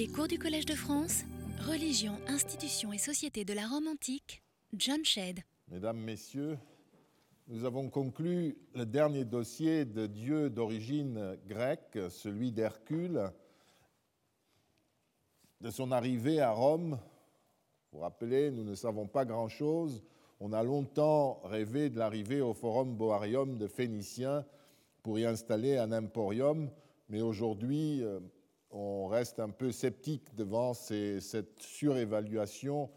Les cours du Collège de France, Religion, institutions et société de la Rome antique, John Shedd. Mesdames, Messieurs, nous avons conclu le dernier dossier de dieu d'origine grecque, celui d'Hercule, de son arrivée à Rome. Vous vous rappelez, nous ne savons pas grand-chose. On a longtemps rêvé de l'arrivée au Forum Boarium de Phéniciens pour y installer un emporium, mais aujourd'hui, euh, on reste un peu sceptique devant cette surévaluation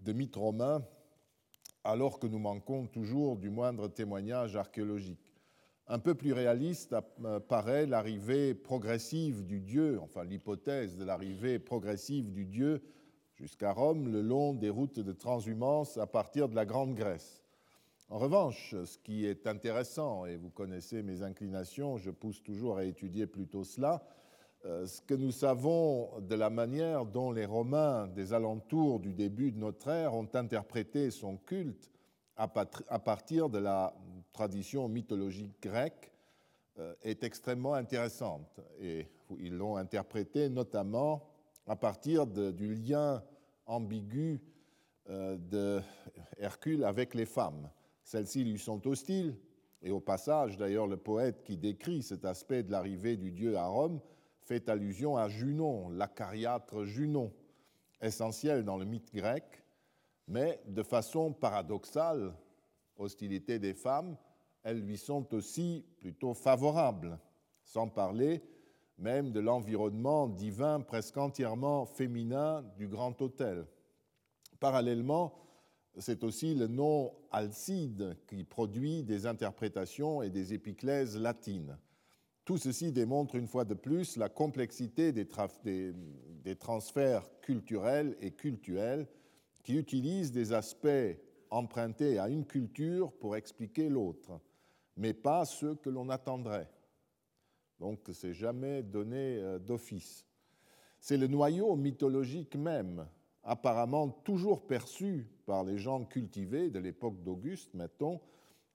de mythes romains, alors que nous manquons toujours du moindre témoignage archéologique. Un peu plus réaliste euh, paraît l'arrivée progressive du dieu, enfin l'hypothèse de l'arrivée progressive du dieu jusqu'à Rome le long des routes de transhumance à partir de la Grande Grèce. En revanche, ce qui est intéressant, et vous connaissez mes inclinations, je pousse toujours à étudier plutôt cela, ce que nous savons de la manière dont les Romains des alentours du début de notre ère ont interprété son culte à partir de la tradition mythologique grecque euh, est extrêmement intéressante. Et ils l'ont interprété notamment à partir du lien ambigu euh, de Hercule avec les femmes. Celles-ci lui sont hostiles, et au passage, d'ailleurs, le poète qui décrit cet aspect de l'arrivée du dieu à Rome fait allusion à Junon, l'acariâtre Junon, essentiel dans le mythe grec, mais de façon paradoxale, hostilité des femmes, elles lui sont aussi plutôt favorables, sans parler même de l'environnement divin presque entièrement féminin du Grand Hôtel. Parallèlement, c'est aussi le nom Alcide qui produit des interprétations et des épiclèses latines. Tout ceci démontre une fois de plus la complexité des, transferts culturels et cultuels qui utilisent des aspects empruntés à une culture pour expliquer l'autre, mais pas ceux que l'on attendrait. Donc c'est jamais donné euh, d'office. C'est le noyau mythologique même, apparemment toujours perçu par les gens cultivés de l'époque d'Auguste, mettons,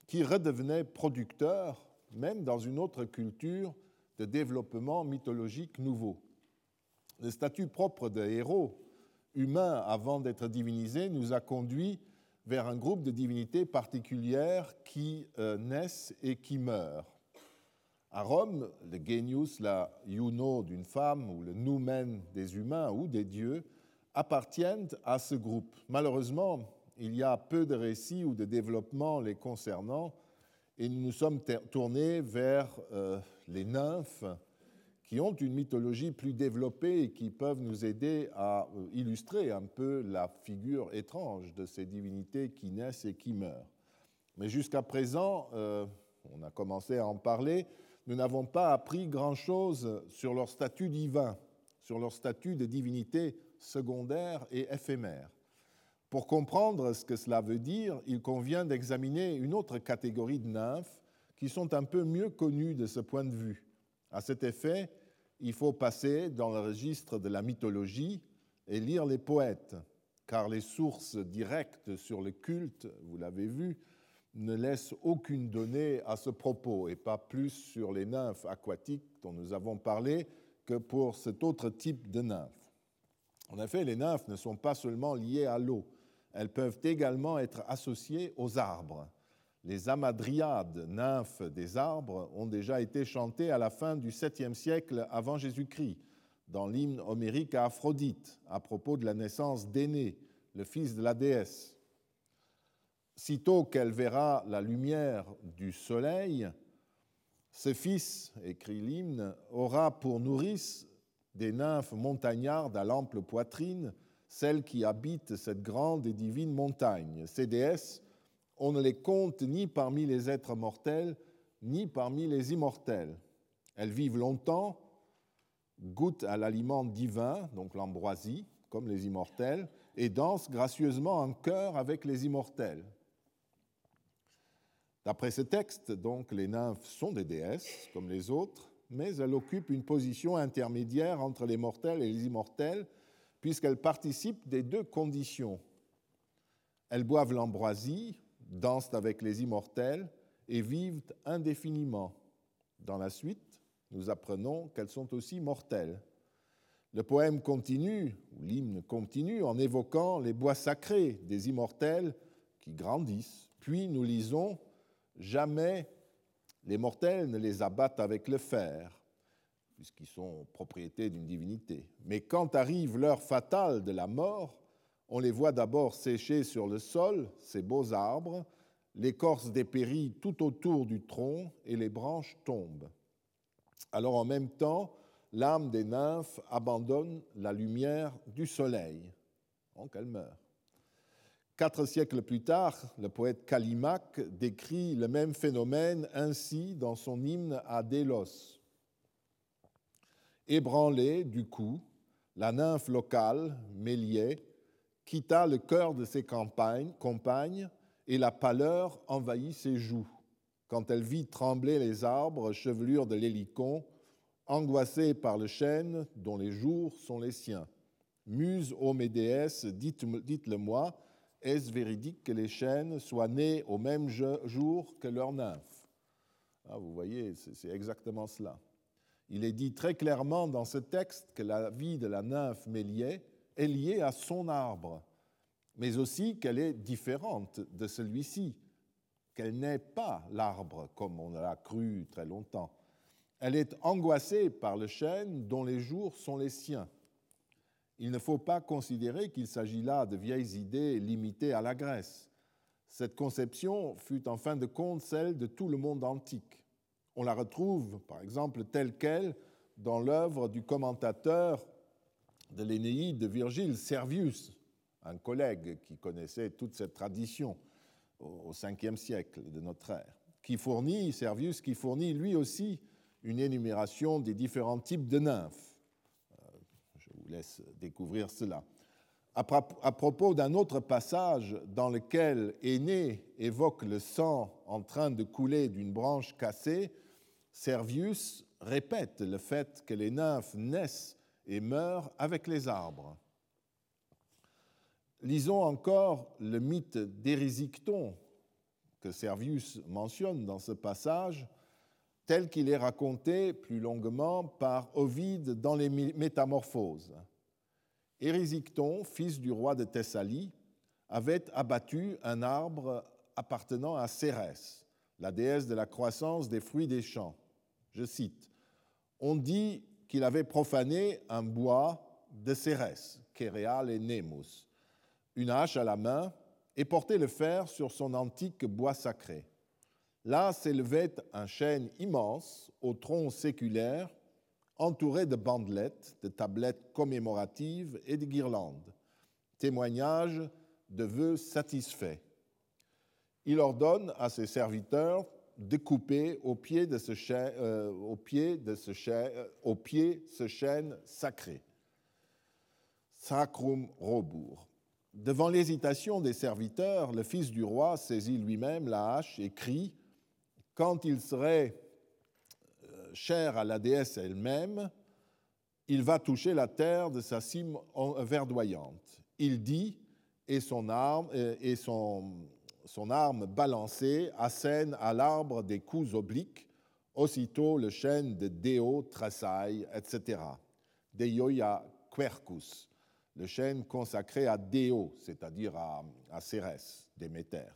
qui redevenait producteur même dans une autre culture de développement mythologique nouveau. Le statut propre de héros humain avant d'être divinisé nous a conduit vers un groupe de divinités particulières qui euh, naissent et qui meurent. À Rome, le genius, la iuno d'une femme ou le noumen des humains ou des dieux appartiennent à ce groupe. Malheureusement, il y a peu de récits ou de développements les concernant, et nous nous sommes tournés vers euh, les nymphes qui ont une mythologie plus développée et qui peuvent nous aider à euh, illustrer un peu la figure étrange de ces divinités qui naissent et qui meurent. Mais jusqu'à présent, euh, on a commencé à en parler, nous n'avons pas appris grand-chose sur leur statut divin, sur leur statut de divinité secondaire et éphémère. Pour comprendre ce que cela veut dire, il convient d'examiner une autre catégorie de nymphes qui sont un peu mieux connues de ce point de vue. À cet effet, il faut passer dans le registre de la mythologie et lire les poètes, car les sources directes sur le culte, vous l'avez vu, ne laissent aucune donnée à ce propos, et pas plus sur les nymphes aquatiques dont nous avons parlé que pour cet autre type de nymphes. En effet, les nymphes ne sont pas seulement liées à l'eau, elles peuvent également être associées aux arbres. Les amadriades, nymphes des arbres, ont déjà été chantées à la fin du 7e siècle avant Jésus-Christ, dans l'hymne homérique à Aphrodite, à propos de la naissance d'Aîné, le fils de la déesse. Sitôt qu'elle verra la lumière du soleil, ce fils, écrit l'hymne, aura pour nourrice des nymphes montagnardes à l'ample poitrine, celles qui habitent cette grande et divine montagne. Ces déesses, on ne les compte ni parmi les êtres mortels, ni parmi les immortels. Elles vivent longtemps, goûtent à l'aliment divin, donc l'ambroisie, comme les immortels, et dansent gracieusement en chœur avec les immortels. D'après ce texte, donc, les nymphes sont des déesses, comme les autres, mais elles occupent une position intermédiaire entre les mortels et les immortels, puisqu'elles participent des deux conditions. Elles boivent l'ambroisie, dansent avec les immortels et vivent indéfiniment. Dans la suite, nous apprenons qu'elles sont aussi mortelles. Le poème continue, ou l'hymne continue, en évoquant les bois sacrés des immortels qui grandissent. Puis nous lisons Jamais les mortels ne les abattent avec le fer, puisqu'ils sont propriété d'une divinité. Mais quand arrive l'heure fatale de la mort, on les voit d'abord sécher sur le sol, ces beaux arbres, l'écorce dépérit tout autour du tronc et les branches tombent. Alors en même temps, l'âme des nymphes abandonne la lumière du soleil. Donc elle meurt. Quatre siècles plus tard, le poète Callimaque décrit le même phénomène ainsi dans son hymne à Délos. Ébranlée du coup, la nymphe locale, Méliée, quitta le cœur de ses compagnes et la pâleur envahit ses joues quand elle vit trembler les arbres, chevelure de l'hélicon, angoissée par le chêne dont les jours sont les siens. Muse, ô mes déesses, dites-le-moi, est-ce véridique que les chênes soient nés au même jour que leurs nymphes? Ah, Vous voyez, c'est exactement cela. Il est dit très clairement dans ce texte que la vie de la nymphe Méliée est liée à son arbre, mais aussi qu'elle est différente de celui-ci, qu'elle n'est pas l'arbre comme on l'a cru très longtemps. Elle est angoissée par le chêne dont les jours sont les siens. Il ne faut pas considérer qu'il s'agit là de vieilles idées limitées à la Grèce. Cette conception fut en fin de compte celle de tout le monde antique. On la retrouve, par exemple, telle qu'elle dans l'œuvre du commentateur de l'Énéide de Virgile, Servius, un collègue qui connaissait toute cette tradition au 5e siècle de notre ère, qui fournit, Servius, qui fournit lui aussi une énumération des différents types de nymphes. Euh, je vous laisse découvrir cela. À propos d'un autre passage dans lequel Aîné évoque le sang en train de couler d'une branche cassée, Servius répète le fait que les nymphes naissent et meurent avec les arbres. Lisons encore le mythe d'Érésicton que Servius mentionne dans ce passage, tel qu'il est raconté plus longuement par Ovide dans les Métamorphoses. Érésicton, fils du roi de Thessalie, avait abattu un arbre appartenant à Cérès, la déesse de la croissance des fruits des champs. Je cite On dit qu'il avait profané un bois de Cérès, Kéréal et Némus, une hache à la main, et portait le fer sur son antique bois sacré. Là s'élevait un chêne immense au tronc séculaire, entouré de bandelettes, de tablettes commémoratives et de guirlandes, témoignage de vœux satisfaits. Il ordonne à ses serviteurs de couper au pied de ce chêne, euh, euh, ce chêne sacré. Sacrum robur. Devant l'hésitation des serviteurs, le fils du roi saisit lui-même la hache et crie Quand il serait euh, cher à la déesse elle-même, il va toucher la terre de sa cime verdoyante. Il dit, et son arme, et son, son arme balancée assène à l'arbre des coups obliques, aussitôt le chêne de Deo tressaille, etc. Deioia quercus le chêne consacré à Déo, c'est-à-dire à, à Cérès, Déméter.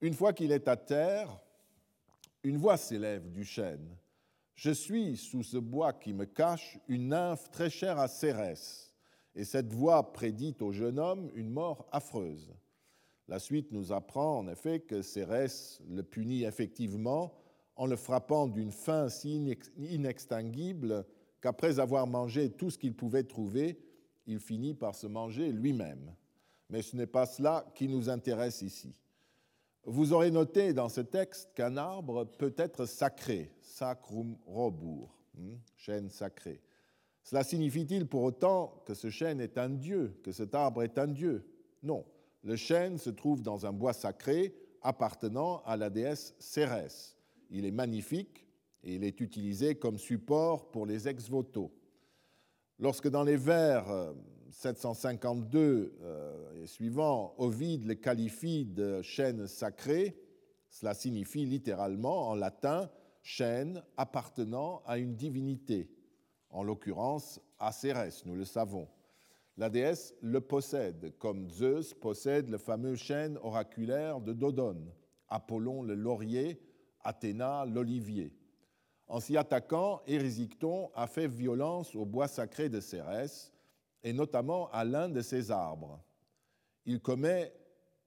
Une fois qu'il est à terre, une voix s'élève du chêne. Je suis sous ce bois qui me cache une nymphe très chère à Cérès, et cette voix prédit au jeune homme une mort affreuse. La suite nous apprend en effet que Cérès le punit effectivement en le frappant d'une faim si inextinguible qu'après avoir mangé tout ce qu'il pouvait trouver, il finit par se manger lui-même. Mais ce n'est pas cela qui nous intéresse ici. Vous aurez noté dans ce texte qu'un arbre peut être sacré, sacrum robur, hmm, chêne sacré. Cela signifie-t-il pour autant que ce chêne est un dieu, que cet arbre est un dieu? Non. Le chêne se trouve dans un bois sacré appartenant à la déesse Cérès. Il est magnifique et il est utilisé comme support pour les ex-voto. Lorsque dans les vers 752 euh, euh, et suivants, Ovide le qualifie de chêne sacré, cela signifie littéralement en latin chêne appartenant à une divinité, en l'occurrence à Cérès, nous le savons. La déesse le possède, comme Zeus possède le fameux chêne oraculaire de Dodone, Apollon le laurier, Athéna l'olivier. En s'y attaquant, Érésicton a fait violence au bois sacré de Cérès, et notamment à l'un de ses arbres. Il commet,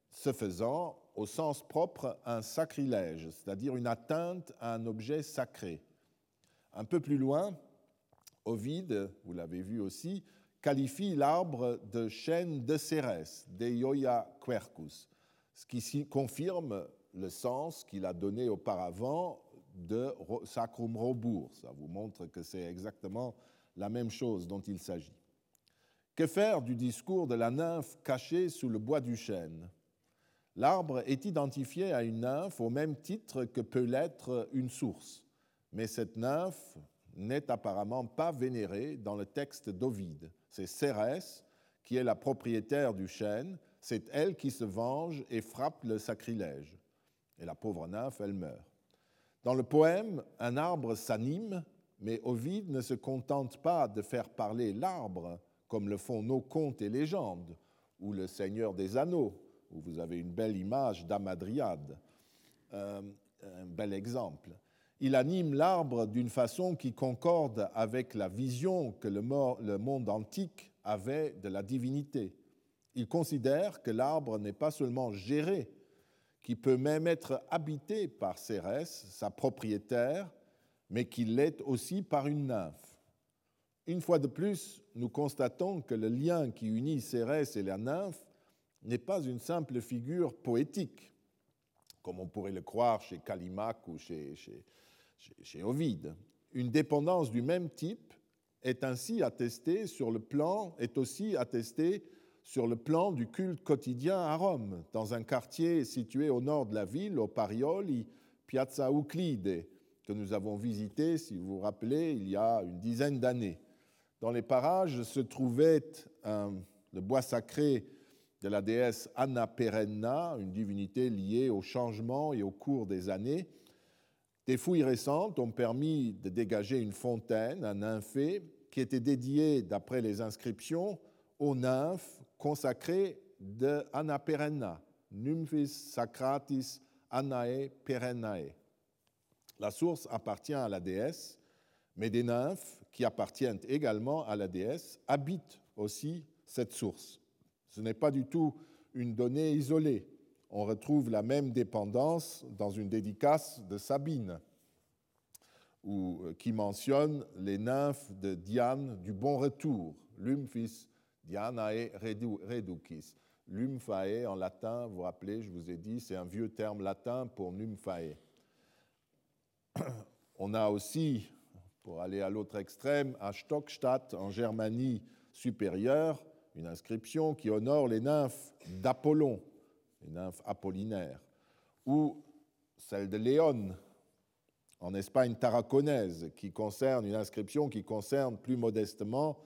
ce faisant, au sens propre, un sacrilège, c'est-à-dire une atteinte à un objet sacré. Un peu plus loin, Ovide, vous l'avez vu aussi, qualifie l'arbre de chêne de Cérès, Deioia quercus, ce qui confirme le sens qu'il a donné auparavant de sacrum robur. Ça vous montre que c'est exactement la même chose dont il s'agit. Que faire du discours de la nymphe cachée sous le bois du chêne? L'arbre est identifié à une nymphe au même titre que peut l'être une source, mais cette nymphe n'est apparemment pas vénérée dans le texte d'Ovide. C'est Cérès qui est la propriétaire du chêne, c'est elle qui se venge et frappe le sacrilège. Et la pauvre nymphe, elle meurt. Dans le poème, un arbre s'anime, mais Ovide ne se contente pas de faire parler l'arbre, comme le font nos contes et légendes, ou le Seigneur des Anneaux, où vous avez une belle image d'Amadriade, euh, un bel exemple. Il anime l'arbre d'une façon qui concorde avec la vision que le monde antique avait de la divinité. Il considère que l'arbre n'est pas seulement géré, qui peut même être habité par Cérès, sa propriétaire, mais qu'il l'est aussi par une nymphe. Une fois de plus, nous constatons que le lien qui unit Cérès et la nymphe n'est pas une simple figure poétique, comme on pourrait le croire chez Callimaque ou chez, chez Ovide. Une dépendance du même type est ainsi attestée sur le plan, est aussi attestée sur le plan du culte quotidien à Rome, dans un quartier situé au nord de la ville, au Parioli, Piazza Euclide, que nous avons visité, si vous vous rappelez, il y a une dizaine d'années. Dans les parages se trouvait le bois sacré de la déesse Anna Perenna, une divinité liée au changement et au cours des années. Des fouilles récentes ont permis de dégager une fontaine, un nymphée, qui était dédiée, d'après les inscriptions, aux nymphes consacrées de Anna Perenna, Nymphis Sacratis Annae Perennae. La source appartient à la déesse, mais des nymphes qui appartiennent également à la déesse habitent aussi cette source. Ce n'est pas du tout une donnée isolée. On retrouve la même dépendance dans une dédicace de Sabine, euh, qui mentionne les nymphes de Diane du bon retour, Lumphis Dianae reducis. Lymphae en latin, vous vous rappelez, je vous ai dit, c'est un vieux terme latin pour nymphae. On a aussi, pour aller à l'autre extrême, à Stockstadt, en Germanie supérieure, une inscription qui honore les nymphes d'Apollon, les nymphes apollinaires, ou celle de Léon, en Espagne tarraconaise, qui concerne une inscription qui concerne plus modestement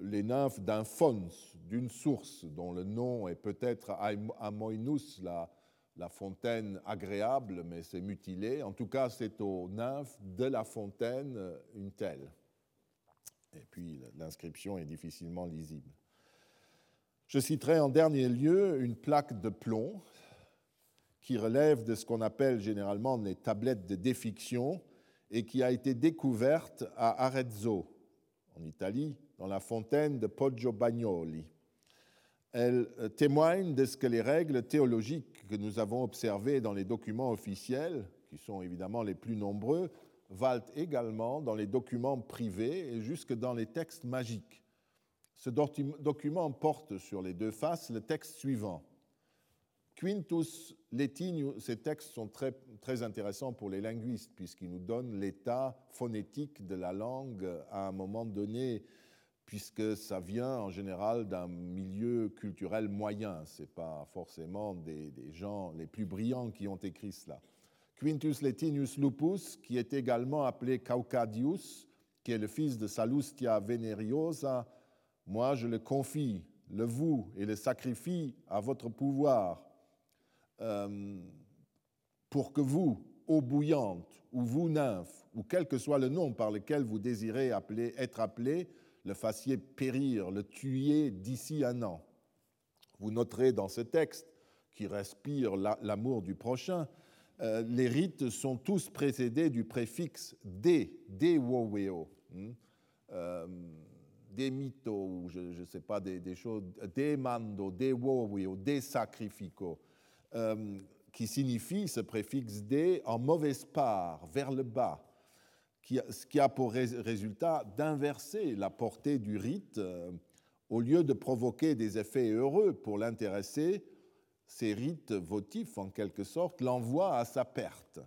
les nymphes d'un fons, d'une source, dont le nom est peut-être Amoinus, la, la fontaine agréable, mais c'est mutilé. En tout cas, c'est aux nymphes de la fontaine une telle. Et puis l'inscription est difficilement lisible. Je citerai en dernier lieu une plaque de plomb qui relève de ce qu'on appelle généralement les tablettes de défiction et qui a été découverte à Arezzo, en Italie, dans la fontaine de Poggio Bagnoli. Elle euh, témoigne de ce que les règles théologiques que nous avons observées dans les documents officiels, qui sont évidemment les plus nombreux, valent également dans les documents privés et jusque dans les textes magiques. Ce document porte sur les deux faces le texte suivant. Quintus Latinius, ces textes sont très, très intéressants pour les linguistes puisqu'ils nous donnent l'état phonétique de la langue à un moment donné, puisque ça vient en général d'un milieu culturel moyen. Ce n'est pas forcément des, gens les plus brillants qui ont écrit cela. Quintus Latinius Lupus, qui est également appelé Caucadius, qui est le fils de Salustia Veneriosa, moi, je le confie, le vous et le sacrifie à votre pouvoir, euh, pour que vous, eau bouillante, ou vous, nymphe, ou quel que soit le nom par lequel vous désirez être appelé, le fassiez périr, le tuiez d'ici un an. Vous noterez dans ce texte, qui respire l'amour du prochain, euh, les rites sont tous précédés du préfixe de woweo, hmm, euh, des mythos, je ne sais pas, des, choses, des mando, des woweo, des sacrifico, euh, qui signifie ce préfixe de en mauvaise part, vers le bas ce qui a pour résultat d'inverser la portée du rite. Euh, au lieu de provoquer des effets heureux pour l'intéressé, ces rites votifs, en quelque sorte, l'envoient à sa perte.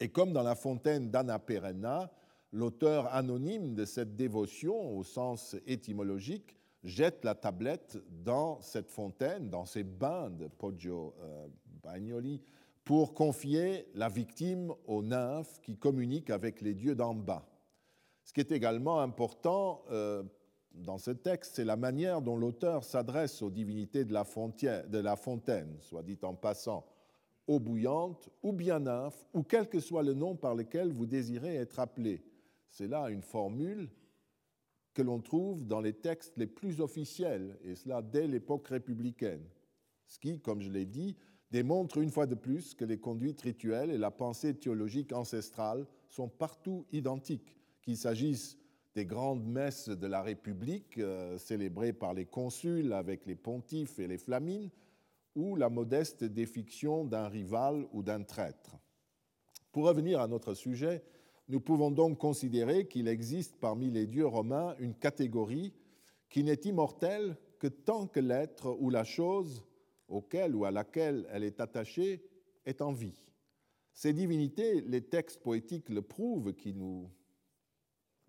Et comme dans la fontaine d'Anna Perenna, l'auteur anonyme de cette dévotion, au sens étymologique, jette la tablette dans cette fontaine, dans ces bains de Poggio euh, Bagnoli, pour confier la victime aux nymphes qui communiquent avec les dieux d'en bas. Ce qui est également important euh, dans ce texte, c'est la manière dont l'auteur s'adresse aux divinités de la, de la fontaine, soit dit en passant, eau bouillante ou bien nymphe, ou quel que soit le nom par lequel vous désirez être appelé. C'est là une formule que l'on trouve dans les textes les plus officiels, et cela dès l'époque républicaine. Ce qui, comme je l'ai dit, démontre une fois de plus que les conduites rituelles et la pensée théologique ancestrale sont partout identiques, qu'il s'agisse des grandes messes de la République euh, célébrées par les consuls avec les pontifes et les flamines, ou la modeste défiction d'un rival ou d'un traître. Pour revenir à notre sujet, nous pouvons donc considérer qu'il existe parmi les dieux romains une catégorie qui n'est immortelle que tant que l'être ou la chose auquel ou à laquelle elle est attachée est en vie. Ces divinités, les textes poétiques le prouvent, qui nous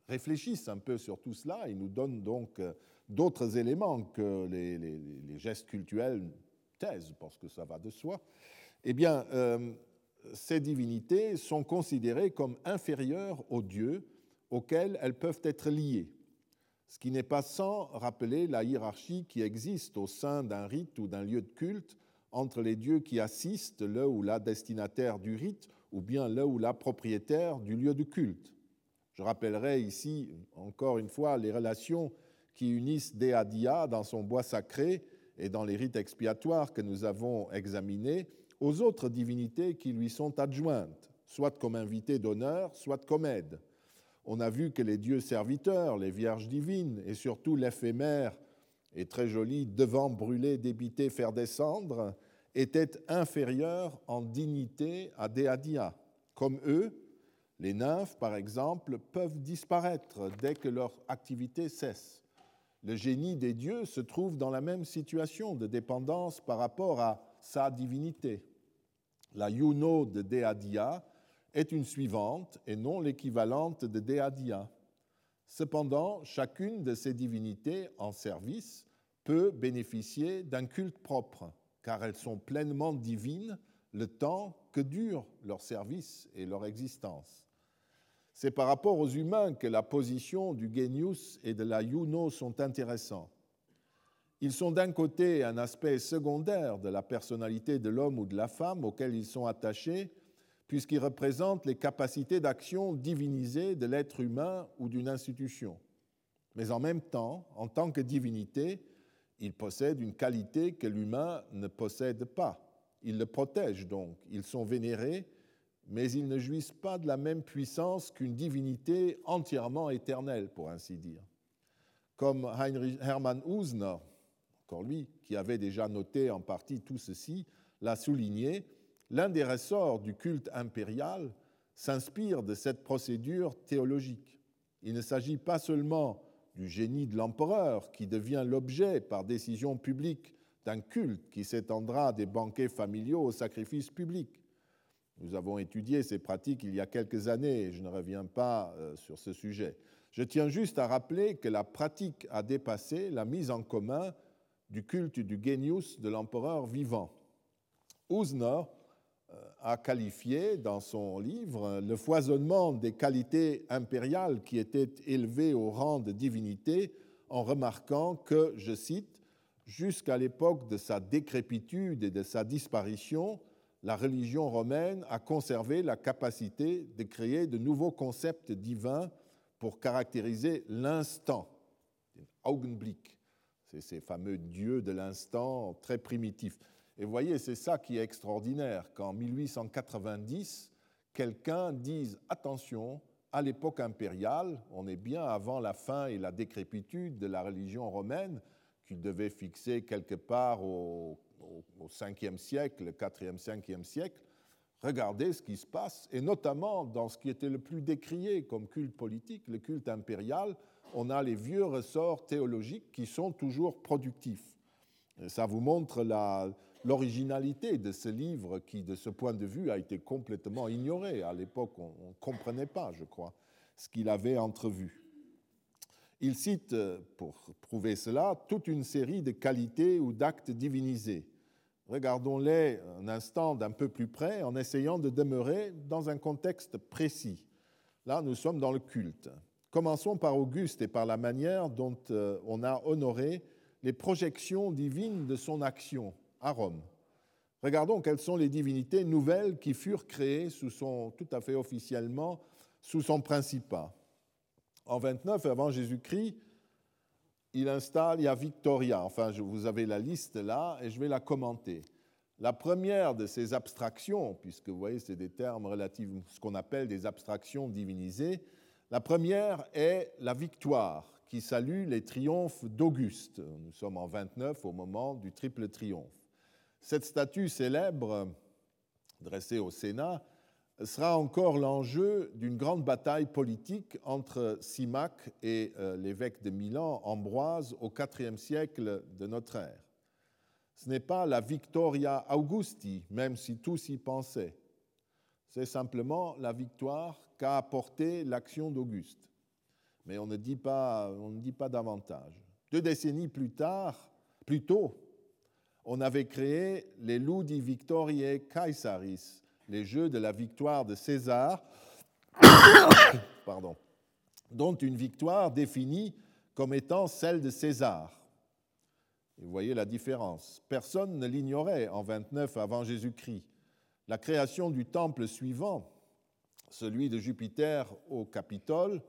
réfléchissent un peu sur tout cela et nous donnent donc euh, d'autres éléments que les, gestes cultuels taisent, parce que ça va de soi. Eh bien, euh, ces divinités sont considérées comme inférieures aux dieux auxquels elles peuvent être liées ce qui n'est pas sans rappeler la hiérarchie qui existe au sein d'un rite ou d'un lieu de culte entre les dieux qui assistent le ou la destinataire du rite ou bien le ou la propriétaire du lieu de culte. Je rappellerai ici encore une fois les relations qui unissent Deadia dans son bois sacré et dans les rites expiatoires que nous avons examinés aux autres divinités qui lui sont adjointes, soit comme invité d'honneur, soit comme aide on a vu que les dieux serviteurs, les vierges divines et surtout l'éphémère et très joli devant brûler, débiter, faire descendre, étaient inférieurs en dignité à Déadia. Comme eux, les nymphes, par exemple, peuvent disparaître dès que leur activité cesse. Le génie des dieux se trouve dans la même situation de dépendance par rapport à sa divinité. La Juno de Déadia est une suivante et non l'équivalente de Deadia. Cependant, chacune de ces divinités en service peut bénéficier d'un culte propre, car elles sont pleinement divines le temps que dure leur service et leur existence. C'est par rapport aux humains que la position du Genius et de la Juno sont intéressants. Ils sont d'un côté un aspect secondaire de la personnalité de l'homme ou de la femme auquel ils sont attachés, puisqu'il représente les capacités d'action divinisées de l'être humain ou d'une institution. Mais en même temps, en tant que divinité, il possède une qualité que l'humain ne possède pas. Ils le protègent donc, ils sont vénérés, mais ils ne jouissent pas de la même puissance qu'une divinité entièrement éternelle, pour ainsi dire. Comme Heinrich Hermann Usner, encore lui, qui avait déjà noté en partie tout ceci, l'a souligné, l'un des ressorts du culte impérial s'inspire de cette procédure théologique. Il ne s'agit pas seulement du génie de l'empereur qui devient l'objet par décision publique d'un culte qui s'étendra des banquets familiaux aux sacrifices publics. Nous avons étudié ces pratiques il y a quelques années et je ne reviens pas euh, sur ce sujet. Je tiens juste à rappeler que la pratique a dépassé la mise en commun du culte du genius de l'empereur vivant. Usner euh, a qualifié dans son livre le foisonnement des qualités impériales qui étaient élevées au rang de divinité en remarquant que, je cite, jusqu'à l'époque de sa décrépitude et de sa disparition, la religion romaine a conservé la capacité de créer de nouveaux concepts divins pour caractériser l'instant Augenblick. C'est ces fameux dieux de l'instant très primitifs. Et vous voyez, c'est ça qui est extraordinaire, qu'en 1890, quelqu'un dise attention, à l'époque impériale, on est bien avant la fin et la décrépitude de la religion romaine, qu'il devait fixer quelque part au, au, 5e siècle, le 4e, 5e siècle. Regardez ce qui se passe, et notamment dans ce qui était le plus décrié comme culte politique, le culte impérial, on a les vieux ressorts théologiques qui sont toujours productifs. ça vous montre l'originalité de ce livre qui, de ce point de vue, a été complètement ignoré. À l'époque, on ne comprenait pas, je crois, ce qu'il avait entrevu. Il cite, pour prouver cela, toute une série de qualités ou d'actes divinisés. Regardons-les un instant d'un peu plus près en essayant de demeurer dans un contexte précis. Là, nous sommes dans le culte. Commençons par Auguste et par la manière dont euh, on a honoré les projections divines de son action à Rome. Regardons quelles sont les divinités nouvelles qui furent créées sous son, tout à fait officiellement sous son principat. En 29 avant Jésus-Christ, il installe, il Victoria, enfin vous avez la liste là et je vais la commenter. La première de ces abstractions, puisque vous voyez c'est des termes relatifs, ce qu'on appelle des abstractions divinisées, la première est la victoire, qui salue les triomphes d'Auguste. Nous sommes en 29 au moment du triple triomphe. Cette statue célèbre, dressée au Sénat, sera encore l'enjeu d'une grande bataille politique entre Symaque et euh, l'évêque de Milan, Ambroise, au IVe siècle de notre ère. Ce n'est pas la Victoria Augusti, même si tous y pensaient. C'est simplement la victoire qu'a apporté l'action d'Auguste. Mais on ne, dit pas, on ne dit pas davantage. Deux décennies plus tard, plus tôt, on avait créé les Ludi Victoriae Caesaris, les Jeux de la victoire de César, pardon, dont une victoire définie comme étant celle de César. vous voyez la différence. Personne ne l'ignorait en 29 avant Jésus-Christ. La création du temple suivant celui de Jupiter au Capitole,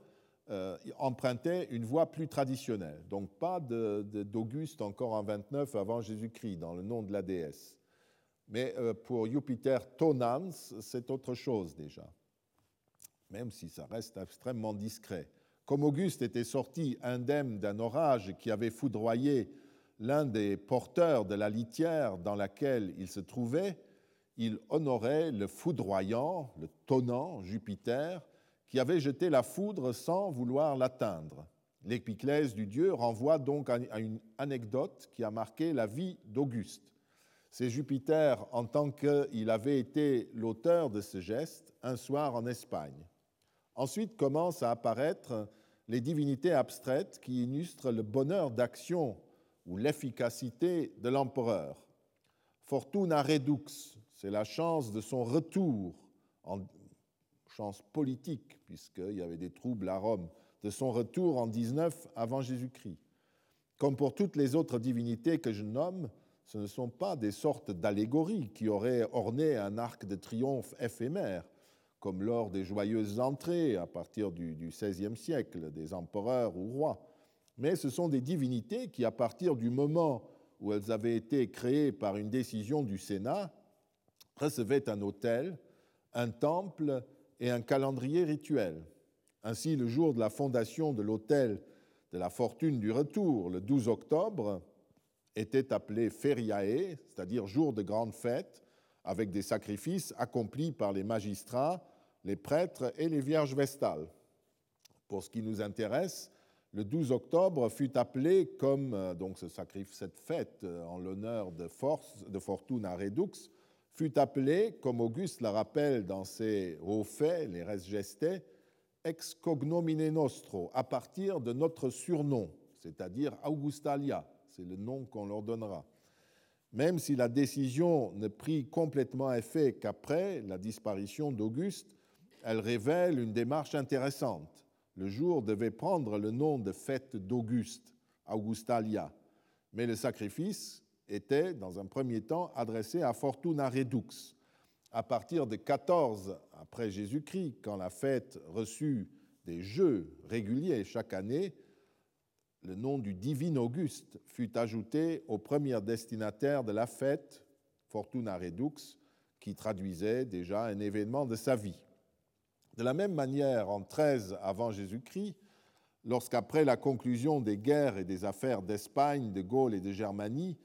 euh, empruntait une voie plus traditionnelle. Donc pas d'Auguste encore en 29 avant Jésus-Christ, dans le nom de la déesse. Mais euh, pour Jupiter Tonans, c'est autre chose déjà, même si ça reste extrêmement discret. Comme Auguste était sorti indemne d'un orage qui avait foudroyé l'un des porteurs de la litière dans laquelle il se trouvait, il honorait le foudroyant, le tonnant Jupiter, qui avait jeté la foudre sans vouloir l'atteindre. L'épiclèse du dieu renvoie donc à une anecdote qui a marqué la vie d'Auguste. C'est Jupiter, en tant qu'il avait été l'auteur de ce geste, un soir en Espagne. Ensuite commencent à apparaître les divinités abstraites qui illustrent le bonheur d'action ou l'efficacité de l'empereur. Fortuna redux, c'est la chance de son retour, en chance politique, puisqu'il y avait des troubles à Rome, de son retour en 19 avant Jésus-Christ. Comme pour toutes les autres divinités que je nomme, ce ne sont pas des sortes d'allégories qui auraient orné un arc de triomphe éphémère, comme lors des joyeuses entrées à partir du XVIe siècle des empereurs ou rois, mais ce sont des divinités qui, à partir du moment où elles avaient été créées par une décision du Sénat, recevait un autel, un temple et un calendrier rituel. Ainsi, le jour de la fondation de l'autel de la fortune du retour, le 12 octobre, était appelé feriae, c'est-à-dire jour de grande fête, avec des sacrifices accomplis par les magistrats, les prêtres et les vierges vestales. Pour ce qui nous intéresse, le 12 octobre fut appelé comme euh, donc ce sacrifice, cette fête euh, en l'honneur de, Force, de Fortuna Redux, fut appelé, comme Auguste le rappelle dans ses hauts faits, les res geste, ex cognomine nostro, à partir de notre surnom, c'est-à-dire Augustalia, c'est le nom qu'on leur donnera. Même si la décision ne prit complètement effet qu'après la disparition d'Auguste, elle révèle une démarche intéressante. Le jour devait prendre le nom de fête d'Auguste, Augustalia, mais le sacrifice était, dans un premier temps, adressé à Fortuna Redux. À partir de 14 après Jésus-Christ, quand la fête reçut des jeux réguliers chaque année, le nom du divin Auguste fut ajouté aux premiers destinataires de la fête, Fortuna Redux, qui traduisait déjà un événement de sa vie. De la même manière, en 13 avant Jésus-Christ, lorsqu'après la conclusion des guerres et des affaires d'Espagne, de Gaule et de Germanie,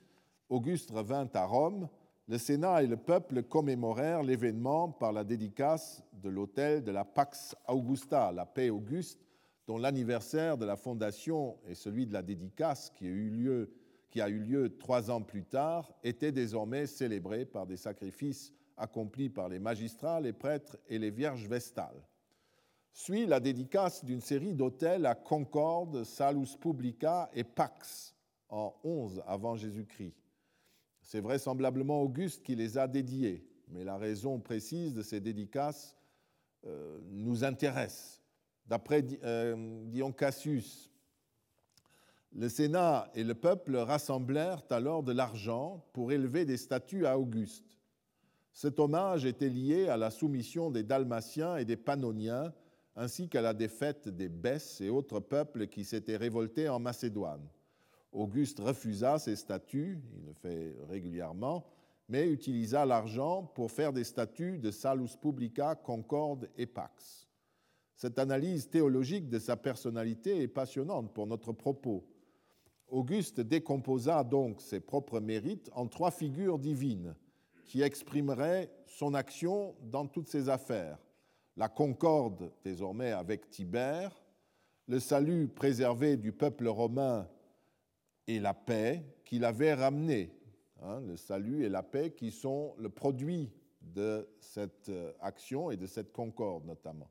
Auguste revint à Rome, le Sénat et le peuple commémorèrent l'événement par la dédicace de l'autel de la Pax Augusta, la paix auguste, dont l'anniversaire de la fondation et celui de la dédicace qui a eu lieu, trois ans plus tard était désormais célébré par des sacrifices accomplis par les magistrats, les prêtres et les vierges vestales suit la dédicace d'une série d'autels à Concorde, Salus Publica et Pax en 11 avant Jésus-Christ. C'est vraisemblablement Auguste qui les a dédiés, mais la raison précise de ces dédicaces euh, nous intéresse. D'après euh, Dion Cassius, le Sénat et le peuple rassemblèrent alors de l'argent pour élever des statues à Auguste. Cet hommage était lié à la soumission des Dalmatiens et des Pannoniens ainsi qu'à la défaite des Bèsses et autres peuples qui s'étaient révoltés en Macédoine. Auguste refusa ces statuts, il le fait régulièrement, mais utilisa l'argent pour faire des statuts de Salus Publica, Concorde et Pax. Cette analyse théologique de sa personnalité est passionnante pour notre propos. Auguste décomposa donc ses propres mérites en trois figures divines qui exprimeraient son action dans toutes ses affaires la concorde désormais avec Tibère, le salut préservé du peuple romain et la paix qu'il avait ramené. Hein, le salut et la paix qui sont le produit de cette euh, action et de cette concorde notamment.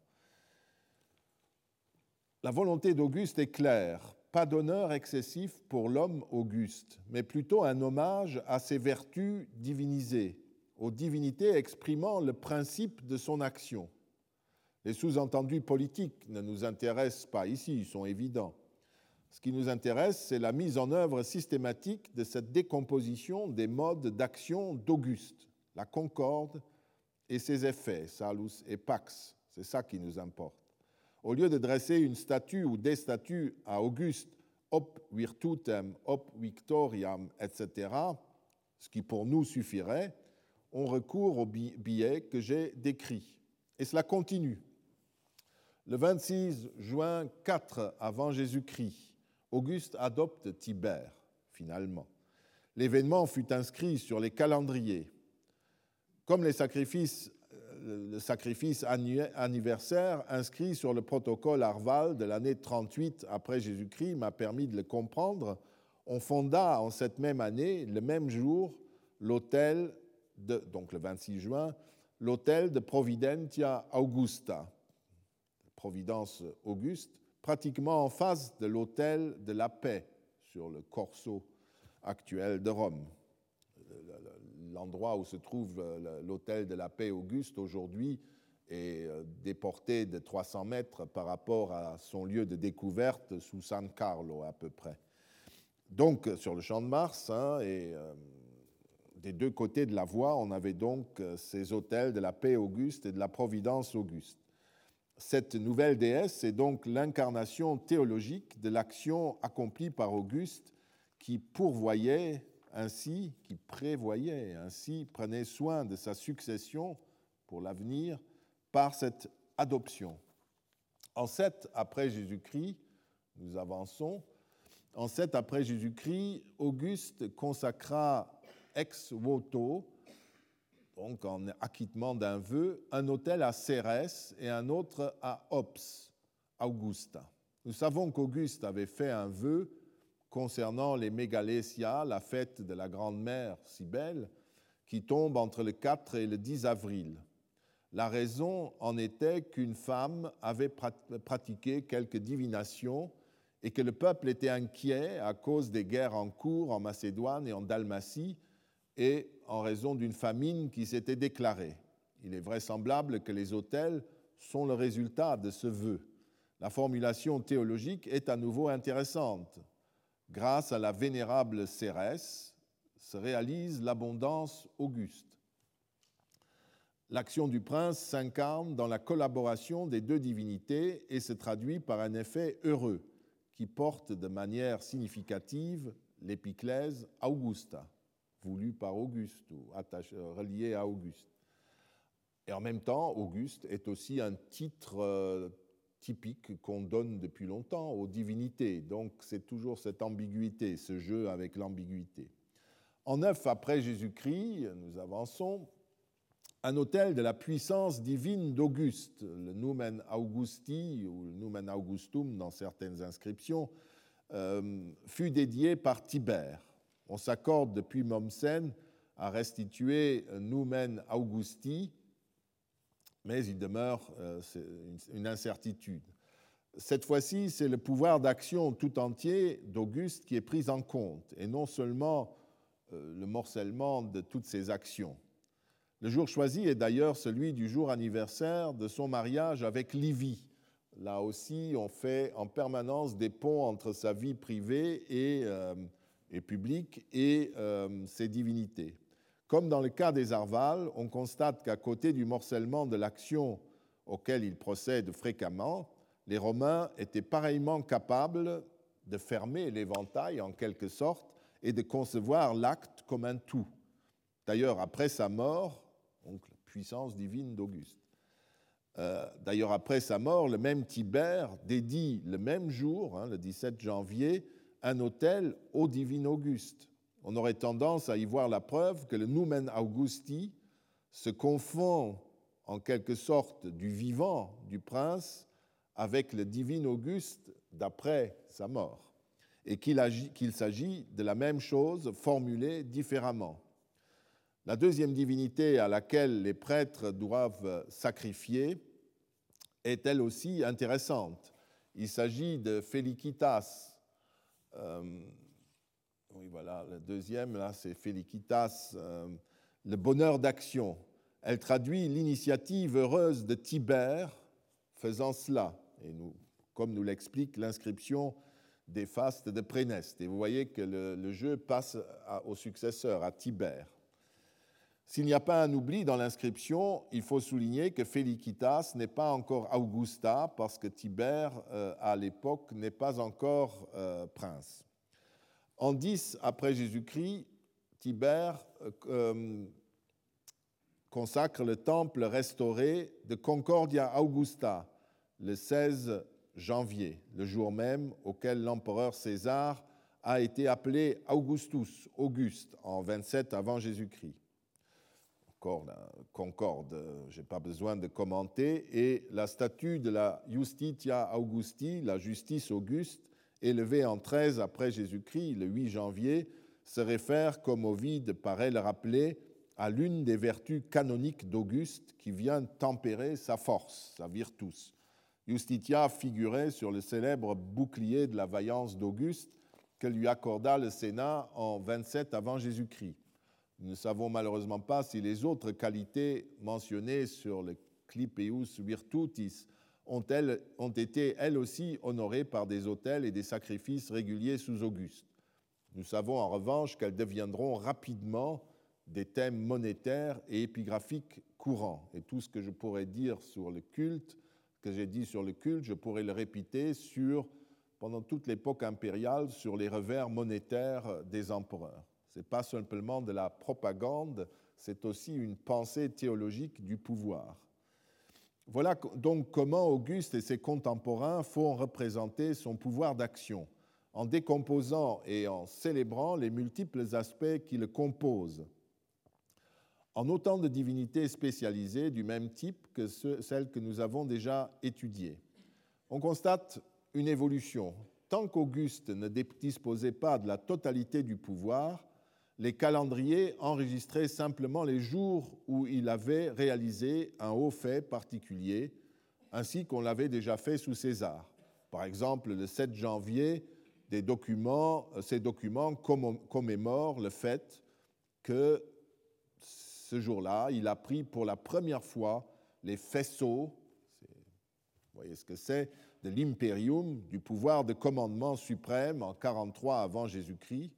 La volonté d'Auguste est claire, pas d'honneur excessif pour l'homme Auguste, mais plutôt un hommage à ses vertus divinisées, aux divinités exprimant le principe de son action. Les sous-entendus politiques ne nous intéressent pas ici, ils sont évidents. Ce qui nous intéresse, c'est la mise en œuvre systématique de cette décomposition des modes d'action d'Auguste, la concorde et ses effets, Salus et Pax. C'est ça qui nous importe. Au lieu de dresser une statue ou des statues à Auguste, op virtutem, op victoriam, etc., ce qui pour nous suffirait, on recourt au billet que j'ai décrit. Et cela continue. Le 26 juin 4 avant Jésus-Christ, Auguste adopte Tibère, finalement. L'événement fut inscrit sur les calendriers. Comme les sacrifices, euh, le sacrifice anniversaire inscrit sur le protocole Arval de l'année 38 après Jésus-Christ m'a permis de le comprendre, on fonda en cette même année, le même jour, l'hôtel donc le 26 juin, l'hôtel de Providentia Augusta, Providence Auguste, pratiquement en face de l'hôtel de la paix sur le Corso actuel de Rome. L'endroit où se trouve l'hôtel de la paix Auguste aujourd'hui est euh, déporté de 300 mètres par rapport à son lieu de découverte sous San Carlo à peu près. Donc sur le champ de Mars hein, et euh, des deux côtés de la voie, on avait donc euh, ces hôtels de la paix Auguste et de la Providence Auguste. Cette nouvelle déesse est donc l'incarnation théologique de l'action accomplie par Auguste qui pourvoyait ainsi, qui prévoyait ainsi, prenait soin de sa succession pour l'avenir par cette adoption. En 7 après Jésus-Christ, nous avançons, en 7 après Jésus-Christ, Auguste consacra ex voto donc en acquittement d'un vœu, un hôtel à Cérès et un autre à Ops, Augusta. Nous savons qu'Auguste avait fait un vœu concernant les Mégalésia, la fête de la Grande-Mère Cybèle, qui tombe entre le 4 et le 10 avril. La raison en était qu'une femme avait pratiqué quelques divinations et que le peuple était inquiet à cause des guerres en cours en Macédoine et en Dalmatie et en raison d'une famine qui s'était déclarée. Il est vraisemblable que les autels sont le résultat de ce vœu. La formulation théologique est à nouveau intéressante. Grâce à la vénérable Cérès se réalise l'abondance auguste. L'action du prince s'incarne dans la collaboration des deux divinités et se traduit par un effet heureux qui porte de manière significative l'épiclèse Augusta, voulue par Auguste ou euh, reliée à Auguste. Et en même temps, Auguste est aussi un titre euh, typique qu'on donne depuis longtemps aux divinités. Donc c'est toujours cette ambiguïté, ce jeu avec l'ambiguïté. En 9 après Jésus-Christ, nous avançons, un hôtel de la puissance divine d'Auguste, le Numen Augusti ou le Numen Augustum dans certaines inscriptions, euh, fut dédié par Tibère. On s'accorde depuis Mommsen à restituer Numen Augusti, mais il demeure euh, une incertitude. Cette fois-ci, c'est le pouvoir d'action tout entier d'Auguste qui est pris en compte, et non seulement euh, le morcellement de toutes ses actions. Le jour choisi est d'ailleurs celui du jour anniversaire de son mariage avec Livy. Là aussi, on fait en permanence des ponts entre sa vie privée et, euh, publique et euh, ses divinités. Comme dans le cas des Arvales, on constate qu'à côté du morcellement de l'action auquel il procède fréquemment, les Romains étaient pareillement capables de fermer l'éventail en quelque sorte et de concevoir l'acte comme un tout. D'ailleurs, après sa mort, donc la puissance divine d'Auguste. Euh, d'ailleurs, après sa mort, le même Tibère dédie le même jour, hein, le 17 janvier, un hôtel au divin Auguste. On aurait tendance à y voir la preuve que le Numen Augusti se confond en quelque sorte du vivant du prince avec le divin Auguste d'après sa mort, et qu'il s'agit de la même chose formulée différemment. La deuxième divinité à laquelle les prêtres doivent sacrifier est elle aussi intéressante. Il s'agit de Felicitas. Euh, oui, voilà, la deuxième, là, c'est Felicitas, euh, le bonheur d'action. Elle traduit l'initiative heureuse de Tibère faisant cela. Et nous, comme nous l'explique l'inscription des fastes de Préneste. Et vous voyez que le, le jeu passe au successeur, à Tibère. S'il n'y a pas un oubli dans l'inscription, il faut souligner que Felicitas n'est pas encore Augusta parce que Tibère, euh, à l'époque, n'est pas encore euh, prince. En 10 après Jésus-Christ, Tibère euh, consacre le temple restauré de Concordia Augusta le 16 janvier, le jour même auquel l'empereur César a été appelé Augustus, Auguste, en 27 avant Jésus-Christ concorde, je n'ai pas besoin de commenter, et la statue de la Justitia Augusti, la justice auguste, élevée en 13 après Jésus-Christ, le 8 janvier, se réfère, comme Ovide paraît le rappeler, à l'une des vertus canoniques d'Auguste qui vient tempérer sa force, sa virtus. Justitia figurait sur le célèbre bouclier de la vaillance d'Auguste que lui accorda le Sénat en 27 avant Jésus-Christ. Nous ne savons malheureusement pas si les autres qualités mentionnées sur le Clipeus Virtutis ont, ont été elles aussi honorées par des autels et des sacrifices réguliers sous Auguste. Nous savons en revanche qu'elles deviendront rapidement des thèmes monétaires et épigraphiques courants. Et tout ce que je pourrais dire sur le culte, que j'ai dit sur le culte, je pourrais le répéter sur, pendant toute l'époque impériale sur les revers monétaires des empereurs. Ce n'est pas simplement de la propagande, c'est aussi une pensée théologique du pouvoir. Voilà donc comment Auguste et ses contemporains font représenter son pouvoir d'action, en décomposant et en célébrant les multiples aspects qui le composent, en autant de divinités spécialisées du même type que celles que nous avons déjà étudiées. On constate une évolution. Tant qu'Auguste ne disposait pas de la totalité du pouvoir, les calendriers enregistraient simplement les jours où il avait réalisé un haut fait particulier, ainsi qu'on l'avait déjà fait sous César. Par exemple, le 7 janvier, des documents, euh, ces documents commémorent le fait que ce jour-là, il a pris pour la première fois les faisceaux, vous voyez ce que c'est, de l'imperium, du pouvoir de commandement suprême en 43 avant Jésus-Christ,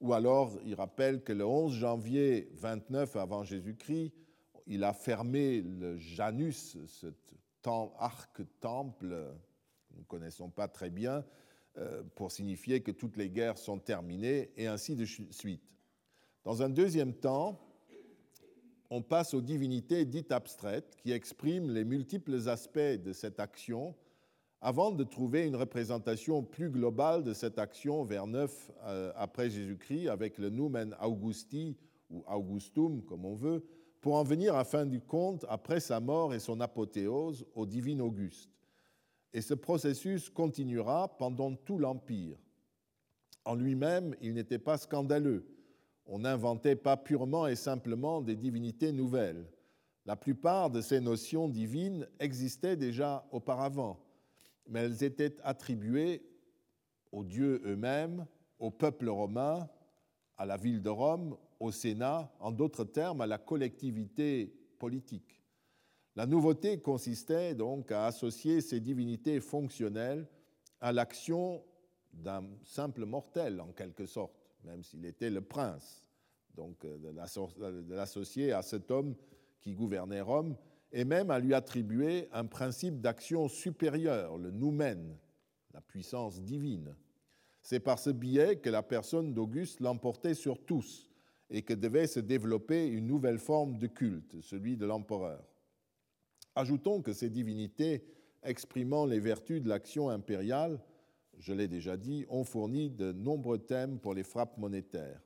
ou alors il rappelle que le 11 janvier 29 avant Jésus-Christ, il a fermé le Janus, ce arc-temple, nous ne connaissons pas très bien, euh, pour signifier que toutes les guerres sont terminées, et ainsi de suite. Dans un deuxième temps, on passe aux divinités dites abstraites qui expriment les multiples aspects de cette action avant de trouver une représentation plus globale de cette action vers 9 euh, après Jésus-Christ avec le Numen Augusti ou Augustum comme on veut, pour en venir à fin du compte, après sa mort et son apothéose, au divin Auguste. Et ce processus continuera pendant tout l'Empire. En lui-même, il n'était pas scandaleux on n'inventait pas purement et simplement des divinités nouvelles. La plupart de ces notions divines existaient déjà auparavant, mais elles étaient attribuées aux dieux eux-mêmes, au peuple romain, à la ville de Rome, au Sénat, en d'autres termes, à la collectivité politique. La nouveauté consistait donc à associer ces divinités fonctionnelles à l'action d'un simple mortel, en quelque sorte même s'il était le prince, donc euh, de l'associer à cet homme qui gouvernait Rome, et même à lui attribuer un principe d'action supérieur, le noumen, la puissance divine. C'est par ce biais que la personne d'Auguste l'emportait sur tous et que devait se développer une nouvelle forme de culte, celui de l'empereur. Ajoutons que ces divinités exprimant les vertus de l'action impériale je l'ai déjà dit, ont fourni de nombreux thèmes pour les frappes monétaires.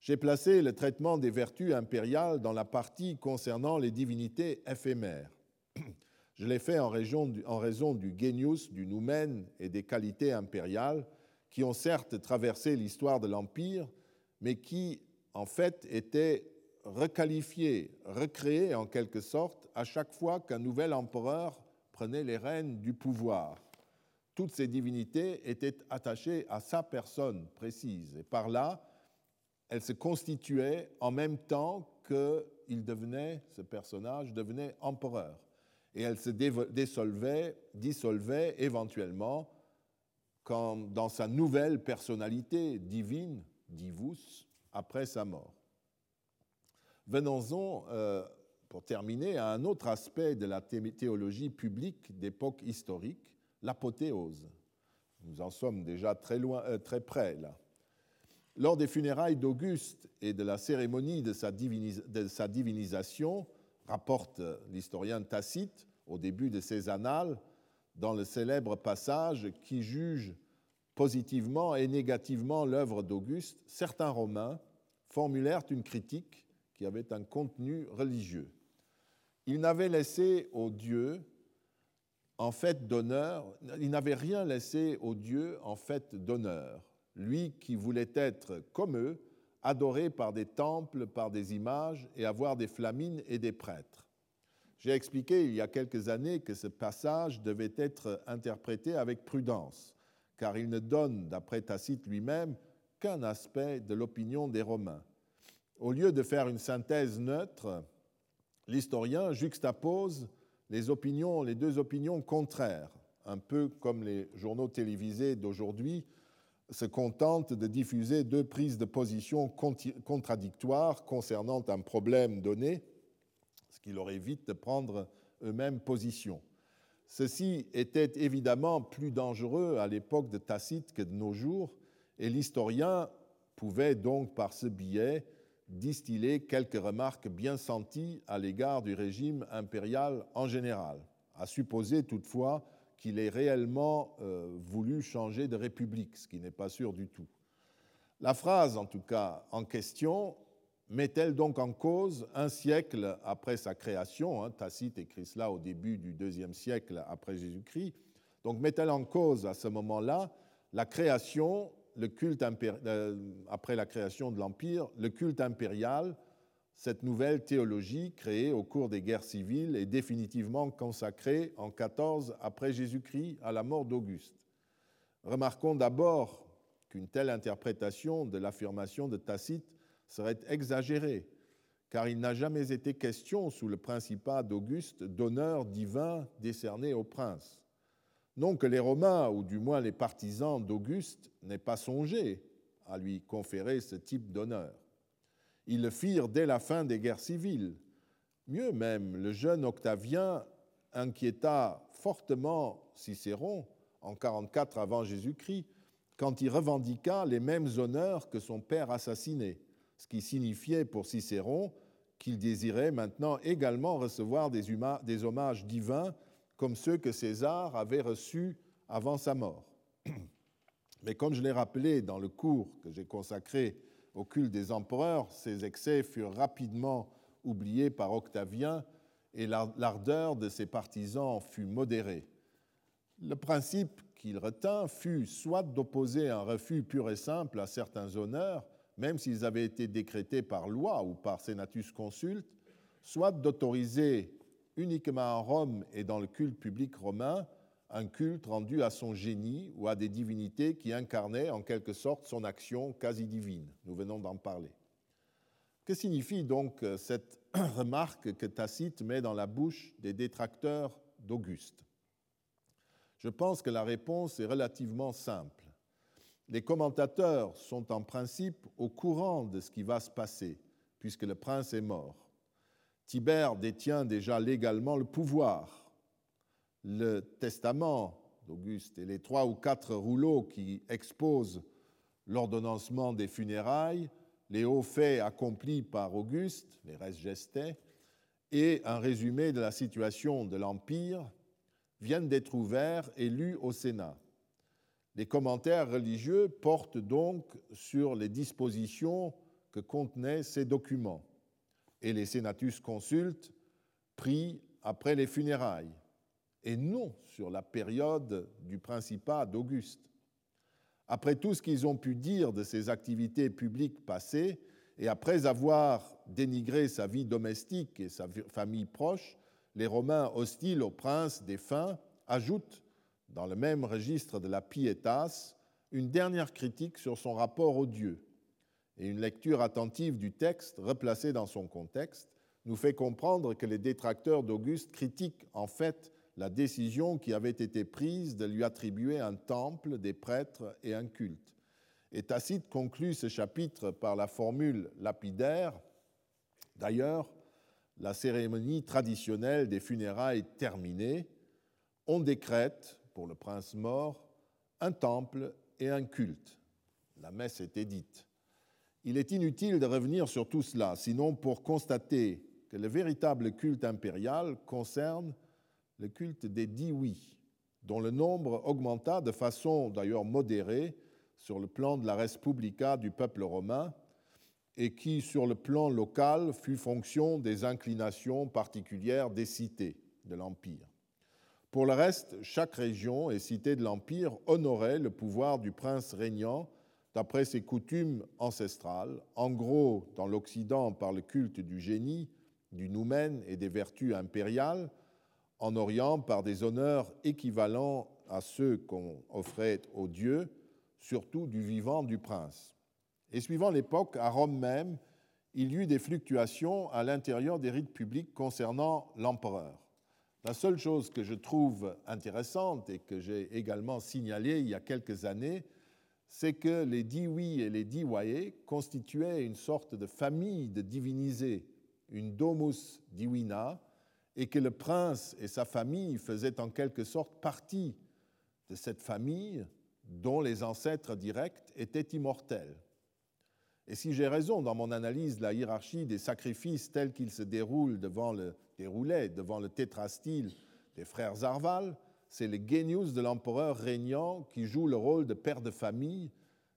J'ai placé le traitement des vertus impériales dans la partie concernant les divinités éphémères. Je l'ai fait en, raison du genius, du noumen et des qualités impériales qui ont certes traversé l'histoire de l'Empire, mais qui, en fait, étaient requalifiées, recréées en quelque sorte à chaque fois qu'un nouvel empereur prenait les rênes du pouvoir toutes ces divinités étaient attachées à sa personne précise. Et par là, elles se constituaient en même temps qu'il devenait, ce personnage devenait empereur. Et elles se dissolvaient, dissolvaient éventuellement quand, dans sa nouvelle personnalité divine, divus, après sa mort. Venons-en, euh, pour terminer, à un autre aspect de la théologie publique d'époque historique, l'apothéose. Nous en sommes déjà très, loin, euh, très près là. Lors des funérailles d'Auguste et de la cérémonie de sa, divinisation, rapporte l'historien Tacite au début de ses annales, dans le célèbre passage qui juge positivement et négativement l'œuvre d'Auguste, certains Romains formulèrent une critique qui avait un contenu religieux. Ils n'avaient laissé aux dieux en fait d'honneur, il n'avait rien laissé aux dieux en fait d'honneur, lui qui voulait être comme eux, adoré par des temples, par des images et avoir des flamines et des prêtres. J'ai expliqué il y a quelques années que ce passage devait être interprété avec prudence, car il ne donne, d'après Tacite lui-même, qu'un aspect de l'opinion des Romains. Au lieu de faire une synthèse neutre, l'historien juxtapose les opinions, les deux opinions contraires, un peu comme les journaux télévisés d'aujourd'hui se contentent de diffuser deux prises de position contradictoires concernant un problème donné, ce qui leur évite de prendre eux-mêmes position. Ceci était évidemment plus dangereux à l'époque de Tacite que de nos jours, et l'historien pouvait donc par ce biais distiller quelques remarques bien senties à l'égard du régime impérial en général, à supposer toutefois qu'il ait réellement euh, voulu changer de république, ce qui n'est pas sûr du tout. La phrase, en tout cas, en question, met-elle donc en cause un siècle après sa création hein, Tacite écrit cela au début du deuxième siècle après Jésus-Christ. Donc met-elle en cause à ce moment-là la création le culte euh, après la création de l'Empire, le culte impérial, cette nouvelle théologie créée au cours des guerres civiles est définitivement consacrée en 14 après Jésus-Christ à la mort d'Auguste. Remarquons d'abord qu'une telle interprétation de l'affirmation de Tacite serait exagérée, car il n'a jamais été question sous le principat d'Auguste d'honneur divin décerné au prince. Non que les Romains, ou du moins les partisans d'Auguste, n'aient pas songé à lui conférer ce type d'honneur. Ils le firent dès la fin des guerres civiles. Mieux même, le jeune Octavien inquiéta fortement Cicéron en 44 avant Jésus-Christ, quand il revendiqua les mêmes honneurs que son père assassiné, ce qui signifiait pour Cicéron qu'il désirait maintenant également recevoir des, des hommages divins comme ceux que César avait reçus avant sa mort. Mais comme je l'ai rappelé dans le cours que j'ai consacré au culte des empereurs, ces excès furent rapidement oubliés par Octavien et l'ardeur de ses partisans fut modérée. Le principe qu'il retint fut soit d'opposer un refus pur et simple à certains honneurs, même s'ils avaient été décrétés par loi ou par senatus consulte, soit d'autoriser uniquement à Rome et dans le culte public romain un culte rendu à son génie ou à des divinités qui incarnaient en quelque sorte son action quasi divine. Nous venons d'en parler. Que signifie donc cette remarque que Tacite met dans la bouche des détracteurs d'Auguste? Je pense que la réponse est relativement simple. Les commentateurs sont en principe au courant de ce qui va se passer, puisque le prince est mort. Tibère détient déjà légalement le pouvoir le testament d'Auguste et les trois ou quatre rouleaux qui exposent l'ordonnancement des funérailles, les hauts faits accomplis par Auguste, les res gestae, et un résumé de la situation de l'Empire viennent d'être ouverts et lus au Sénat. Les commentaires religieux portent donc sur les dispositions que contenaient ces documents et les sénatus consultes pris après les funérailles et non sur la période du principat d'Auguste. Après tout ce qu'ils ont pu dire de ses activités publiques passées, et après avoir dénigré sa vie domestique et sa famille proche, les Romains hostiles au prince défunt ajoutent, dans le même registre de la pietas, une dernière critique sur son rapport au Dieu. Et une lecture attentive du texte, replacé dans son contexte, nous fait comprendre que les détracteurs d'Auguste critiquent en fait la décision qui avait été prise de lui attribuer un temple, des prêtres et un culte. Et Tacite conclut ce chapitre par la formule lapidaire. D'ailleurs, la cérémonie traditionnelle des funérailles terminée, on décrète, pour le prince mort, un temple et un culte. La messe était dite. Il est inutile de revenir sur tout cela, sinon pour constater que le véritable culte impérial concerne le culte des dix oui, dont le nombre augmenta de façon d'ailleurs modérée sur le plan de la res publica du peuple romain et qui, sur le plan local, fut fonction des inclinations particulières des cités de l'Empire. Pour le reste, chaque région et cité de l'Empire honorait le pouvoir du prince régnant d'après ses coutumes ancestrales, en gros dans l'Occident par le culte du génie, du noumen et des vertus impériales, en Orient par des honneurs équivalents à ceux qu'on offrait aux dieux, surtout du vivant du prince. Et suivant l'époque, à Rome même, il y eut des fluctuations à l'intérieur des rites publics concernant l'empereur. La seule chose que je trouve intéressante et que j'ai également signalée il y a quelques années, c'est que les diwi et les diwaye constituaient une sorte de famille de divinisés, une domus divina, et que le prince et sa famille faisaient en quelque sorte partie de cette famille dont les ancêtres directs étaient immortels. Et si j'ai raison dans mon analyse de la hiérarchie des sacrifices tels qu'ils se devant le, déroulaient devant le tétrastyle des frères Arval, c'est le génius de l'empereur régnant qui joue le rôle de père de famille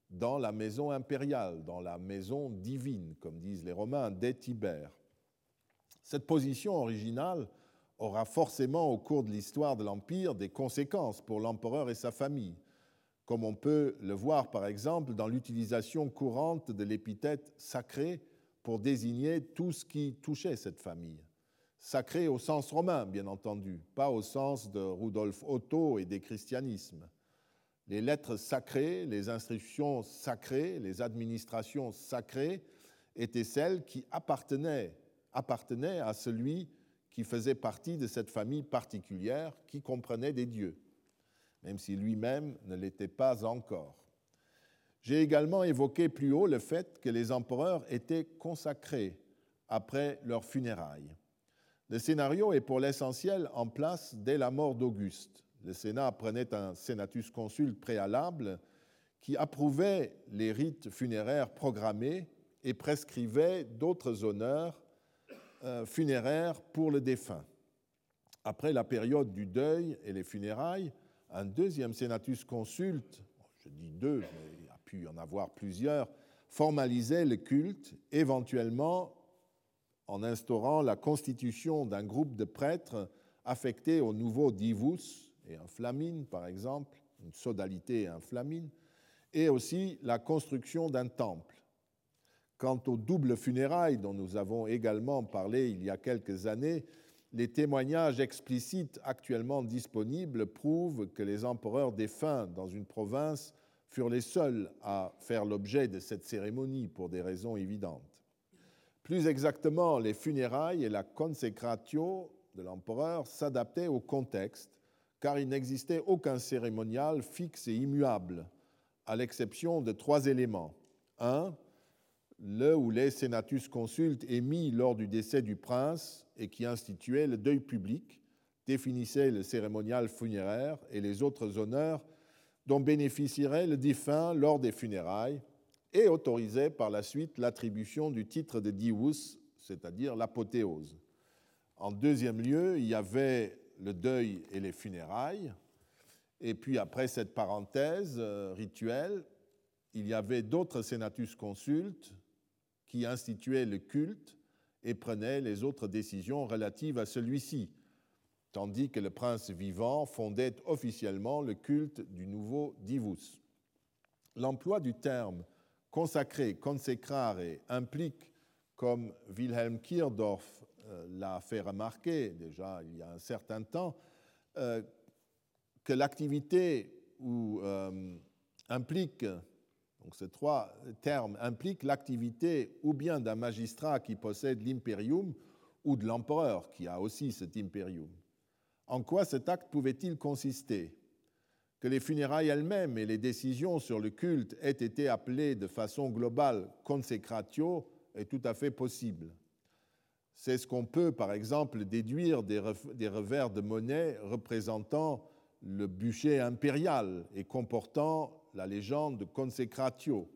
dans la maison impériale, dans la maison divine, comme disent les Romains, des Tibères. Cette position originale aura forcément au cours de l'histoire de l'Empire des conséquences pour l'empereur et sa famille, comme on peut le voir par exemple dans l'utilisation courante de l'épithète sacré pour désigner tout ce qui touchait cette famille. Sacré au sens romain, bien entendu, pas au sens de Rudolf Otto et des christianismes. Les lettres sacrées, les instructions sacrées, les administrations sacrées étaient celles qui appartenaient appartenait à celui qui faisait partie de cette famille particulière qui comprenait des dieux, même si lui-même ne l'était pas encore. J'ai également évoqué plus haut le fait que les empereurs étaient consacrés après leurs funérailles. Le scénario est pour l'essentiel en place dès la mort d'Auguste. le Sénat prenait un senatus consulte préalable qui approuvait les rites funéraires programmés et prescrivait d'autres honneurs euh, funéraires pour le défunt. Après la période du deuil et les funérailles, un deuxième senatus consulte, je dis deux, mais il a pu y en avoir plusieurs, formalisait le culte, éventuellement en instaurant la constitution d'un groupe de prêtres affectés au nouveau divus et un flamine, par exemple, une sodalité et un flamine, et aussi la construction d'un temple. Quant aux doubles funérailles dont nous avons également parlé il y a quelques années, les témoignages explicites actuellement disponibles prouvent que les empereurs défunts dans une province furent les seuls à faire l'objet de cette cérémonie pour des raisons évidentes. Plus exactement, les funérailles et la consecratio de l'empereur s'adaptaient au contexte, car il n'existait aucun cérémonial fixe et immuable, à l'exception de trois éléments. Un, le ou les senatus consultes émis lors du décès du prince et qui instituait le deuil public, définissait le cérémonial funéraire et les autres honneurs dont bénéficierait le défunt lors des funérailles et autorisait par la suite l'attribution du titre de divus, c'est-à-dire l'apothéose. En deuxième lieu, il y avait le deuil et les funérailles. Et puis après cette parenthèse euh, rituelle, il y avait d'autres senatus consultes qui instituaient le culte et prenaient les autres décisions relatives à celui-ci, tandis que le prince vivant fondait officiellement le culte du nouveau divus. L'emploi du terme consacré, consecrare, implique, comme Wilhelm Kierdorf euh, l'a fait remarquer déjà il y a un certain temps, euh, que l'activité ou euh, implique, donc ces trois termes impliquent l'activité ou bien d'un magistrat qui possède l'imperium ou de l'empereur qui a aussi cet imperium. En quoi cet acte pouvait-il consister? Que les funérailles elles-mêmes et les décisions sur le culte aient été appelées de façon globale consecratio est tout à fait possible. C'est ce qu'on peut, par exemple, déduire des revers de monnaie représentant le bûcher impérial et comportant la légende de consecratio,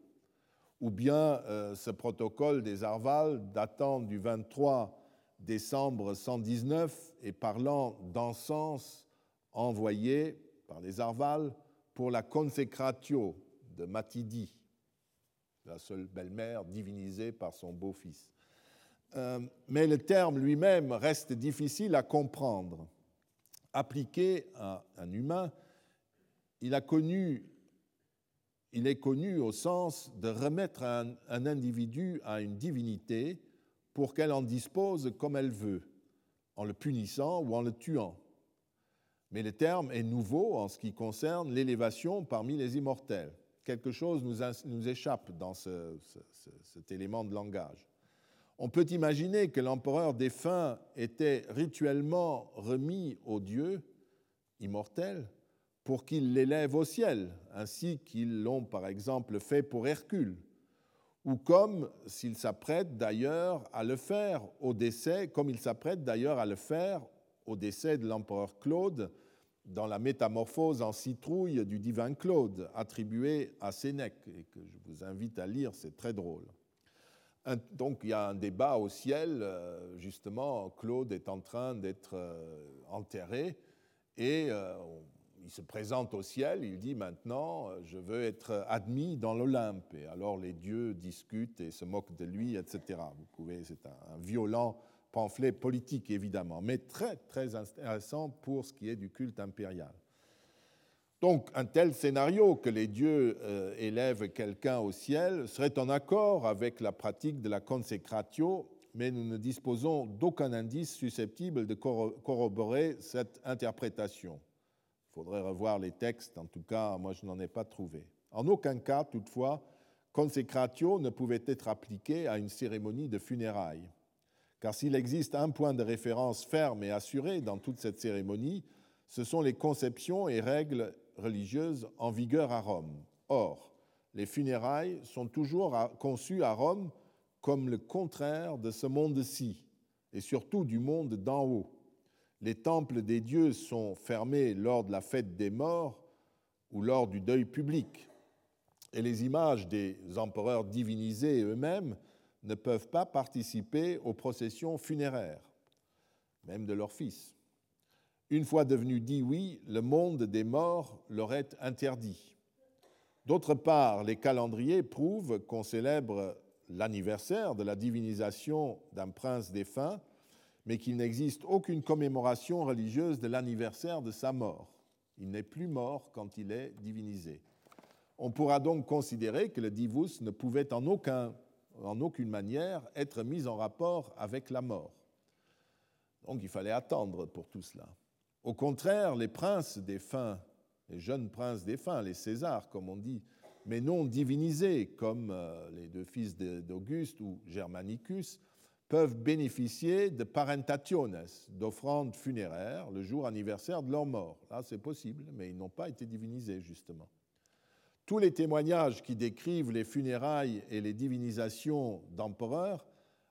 ou bien euh, ce protocole des Arvals datant du 23 décembre 119 et parlant d'encens envoyé par les Arvals pour la consecratio de Matidi, la seule belle-mère divinisée par son beau-fils. Euh, mais le terme lui-même reste difficile à comprendre. Appliqué à un humain, il, a connu, il est connu au sens de remettre un, individu à une divinité pour qu'elle en dispose comme elle veut, en le punissant ou en le tuant. Mais le terme est nouveau en ce qui concerne l'élévation parmi les immortels. Quelque chose nous, échappe dans cet élément de langage. On peut imaginer que l'empereur défunt était rituellement remis aux dieux immortels pour qu'ils l'élèvent au ciel, ainsi qu'ils l'ont par exemple fait pour Hercule, ou comme s'il s'apprête d'ailleurs à le faire au décès, comme il s'apprête d'ailleurs à le faire au décès de l'empereur Claude dans la métamorphose en citrouille du divin Claude, attribuée à Sénèque, et que je vous invite à lire, c'est très drôle. Donc il y a un débat au ciel, euh, justement, Claude est en train d'être euh, enterré, et euh, il se présente au ciel, il dit maintenant, je veux être admis dans l'Olympe. Et alors les dieux discutent et se moquent de lui, etc. Vous pouvez, c'est un violent pamphlet politique évidemment, mais très très intéressant pour ce qui est du culte impérial. Donc un tel scénario que les dieux euh, élèvent quelqu'un au ciel serait en accord avec la pratique de la consécratio, mais nous ne disposons d'aucun indice susceptible de corroborer cette interprétation. Faudrait revoir les textes, en tout cas, moi je n'en ai pas trouvé. En aucun cas, toutefois, consécratio ne pouvait être appliqué à une cérémonie de funérailles. Car s'il existe un point de référence ferme et assuré dans toute cette cérémonie, ce sont les conceptions et règles religieuses en vigueur à Rome. Or, les funérailles sont toujours conçues à Rome comme le contraire de ce monde-ci, et surtout du monde d'en haut. Les temples des dieux sont fermés lors de la fête des morts ou lors du deuil public, et les images des empereurs divinisés eux-mêmes ne peuvent pas participer aux processions funéraires, même de leurs fils. Une fois devenu dit oui, le monde des morts leur est interdit. D'autre part, les calendriers prouvent qu'on célèbre l'anniversaire de la divinisation d'un prince défunt, mais qu'il n'existe aucune commémoration religieuse de l'anniversaire de sa mort. Il n'est plus mort quand il est divinisé. On pourra donc considérer que le divus ne pouvait en, en aucune manière être mis en rapport avec la mort. Donc il fallait attendre pour tout cela. Au contraire, les princes défunts, les jeunes princes défunts, les Césars comme on dit, mais non divinisés comme euh, les deux fils d'Auguste ou Germanicus, peuvent bénéficier de parentationes, d'offrandes funéraires, le jour anniversaire de leur mort. Là, c'est possible, mais ils n'ont pas été divinisés, justement. Tous les témoignages qui décrivent les funérailles et les divinisations d'empereurs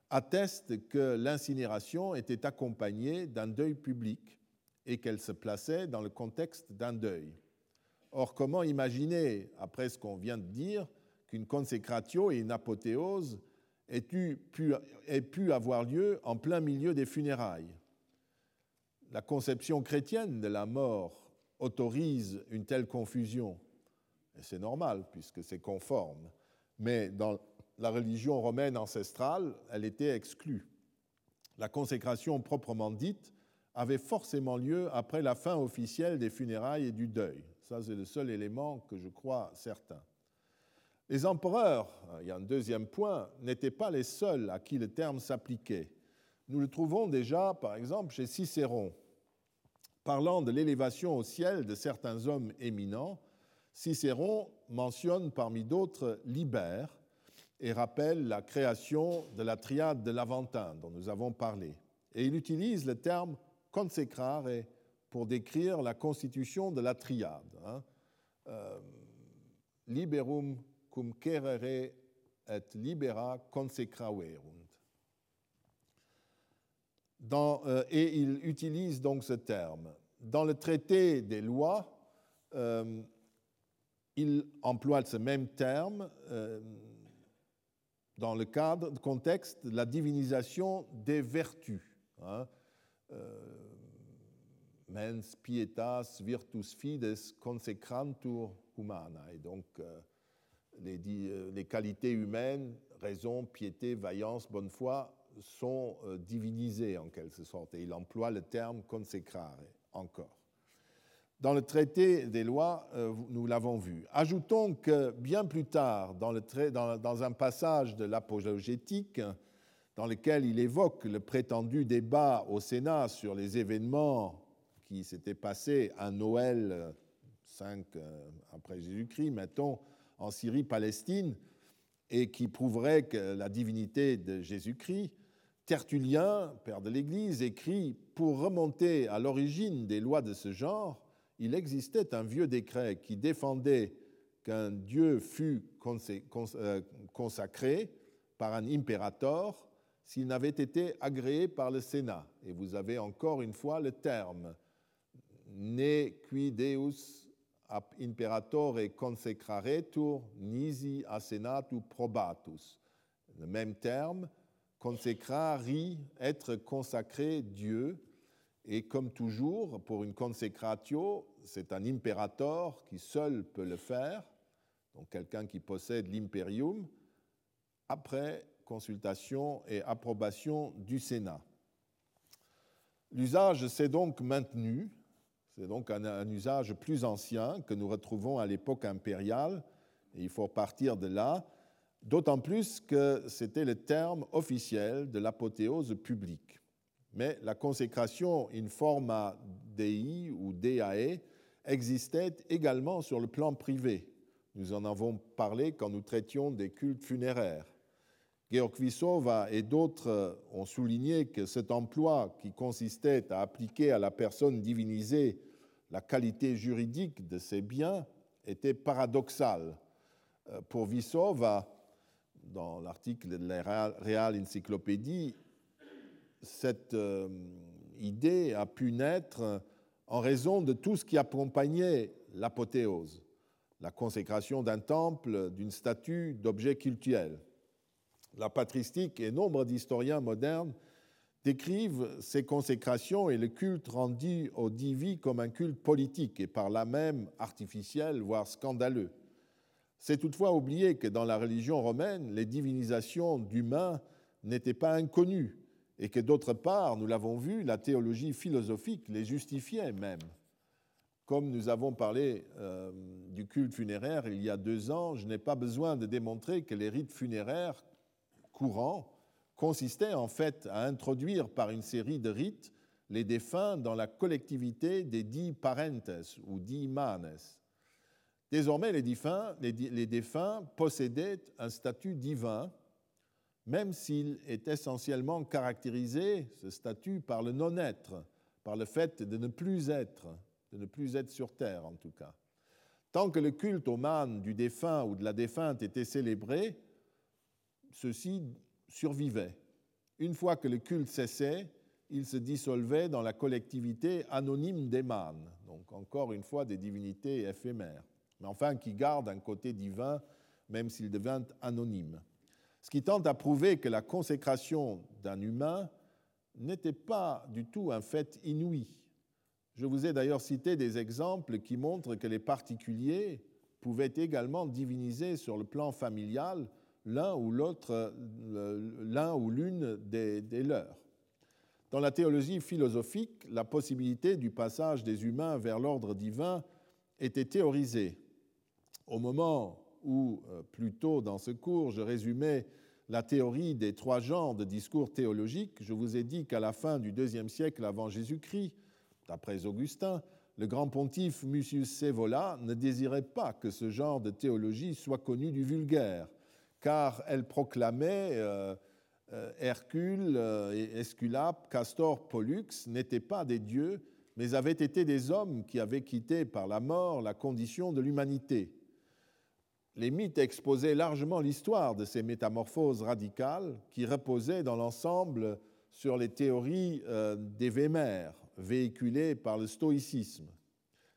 attestent que l'incinération était accompagnée d'un deuil public et qu'elle se plaçait dans le contexte d'un deuil. Or, comment imaginer, après ce qu'on vient de dire, qu'une consécratio et une apothéose aient pu, pu avoir lieu en plein milieu des funérailles? La conception chrétienne de la mort autorise une telle confusion et c'est normal puisque c'est conforme. Mais dans la religion romaine ancestrale, elle était exclue. La consécration proprement dite avait forcément lieu après la fin officielle des funérailles et du deuil. Ça, c'est le seul élément que je crois certain. Les empereurs, il y a un deuxième point, n'étaient pas les seuls à qui le terme s'appliquait. Nous le trouvons déjà, par exemple, chez Cicéron. Parlant de l'élévation au ciel de certains hommes éminents, Cicéron mentionne parmi d'autres Libère et rappelle la création de la triade de l'Aventin dont nous avons parlé. Et il utilise le terme consecrare pour décrire la constitution de la triade. Hein. Euh, liberum cum cerere et libera consecraverunt. Euh, et il utilise donc ce terme. Dans le traité des lois, euh, il emploie ce même terme euh, dans le cadre, le contexte de la divinisation des vertus. Hein. Mens pietas virtus fides consecrantur humana. Et donc, les, les, qualités humaines, raison, piété, vaillance, bonne foi, sont divinisées en quelque sorte. Et il emploie le terme consecrare encore dans le traité des lois, euh, nous l'avons vu. Ajoutons que bien plus tard, dans, un passage de l'apologétique, dans lequel il évoque le prétendu débat au Sénat sur les événements qui s'étaient passés à Noël 5 euh, après Jésus-Christ, mettons, en Syrie-Palestine, et qui prouverait que la divinité de Jésus-Christ, Tertullien, père de l'Église, écrit Pour remonter à l'origine des lois de ce genre, il existait un vieux décret qui défendait qu'un dieu fût euh, consacré par un impérator s'il n'avait été agréé par le Sénat. Et vous avez encore une fois le terme ne qui deus ab imperatore consecraretur nisi a senatu probatus. Le même terme, consecrari, être consacré Dieu, et comme toujours, pour une consécratio, c'est un impérator qui seul peut le faire, donc quelqu'un qui possède l'imperium, après consultation et approbation du Sénat. L'usage s'est donc maintenu, c'est donc un, usage plus ancien que nous retrouvons à l'époque impériale, et il faut partir de là, d'autant plus que c'était le terme officiel de l'apothéose publique mais la consécration in forma Dei ou Deae existait également sur le plan privé. Nous en avons parlé quand nous traitions des cultes funéraires. Georg Vissova et d'autres ont souligné que cet emploi qui consistait à appliquer à la personne divinisée la qualité juridique de ses biens était paradoxal. Euh, pour Vissova, dans l'article de la Real Encyclopédie, cette euh, idée a pu naître en raison de tout ce qui accompagnait l'apothéose, la consécration d'un temple, d'une statue, d'objets cultuels. La patristique et nombre d'historiens modernes décrivent ces consécrations et le culte rendu aux divi comme un culte politique et par là même artificiel, voire scandaleux. C'est toutefois oublier que dans la religion romaine, les divinisations d'humains n'étaient pas inconnues et que d'autre part, nous l'avons vu, la théologie philosophique les justifiait même. Comme nous avons parlé euh, du culte funéraire il y a deux ans, je n'ai pas besoin de démontrer que les rites funéraires courants consistaient en fait à introduire par une série de rites les défunts dans la collectivité des dix parentes ou dix manes. Désormais, les défunts, les défunts possédaient un statut divin même s'il est essentiellement caractérisé, ce statut, par le non-être, par le fait de ne plus être, de ne plus être sur Terre en tout cas. Tant que le culte au man du défunt ou de la défunte était célébré, ceci survivait. Une fois que le culte cessait, il se dissolvait dans la collectivité anonyme des mânes, donc encore une fois des divinités éphémères, mais enfin qui gardent un côté divin même s'il devient anonyme ce qui tente à prouver que la consécration d'un humain n'était pas du tout un fait inouï. Je vous ai d'ailleurs cité des exemples qui montrent que les particuliers pouvaient également diviniser sur le plan familial l'un ou l'autre, l'un ou l'une des, leurs. Dans la théologie philosophique, la possibilité du passage des humains vers l'ordre divin était théorisée. Au moment où, euh, plus tôt dans ce cours, je résumais la théorie des trois genres de discours théologiques, je vous ai dit qu'à la fin du deuxième siècle avant Jésus-Christ, d'après Augustin, le grand pontife Musius Sevola ne désirait pas que ce genre de théologie soit connu du vulgaire, car elle proclamait euh, euh, Hercule, euh, Esculape, Castor, Pollux n'étaient pas des dieux, mais avaient été des hommes qui avaient quitté par la mort la condition de l'humanité les mythes exposaient largement l'histoire de ces métamorphoses radicales qui reposaient dans l'ensemble sur les théories euh, d'évémère véhiculées par le stoïcisme.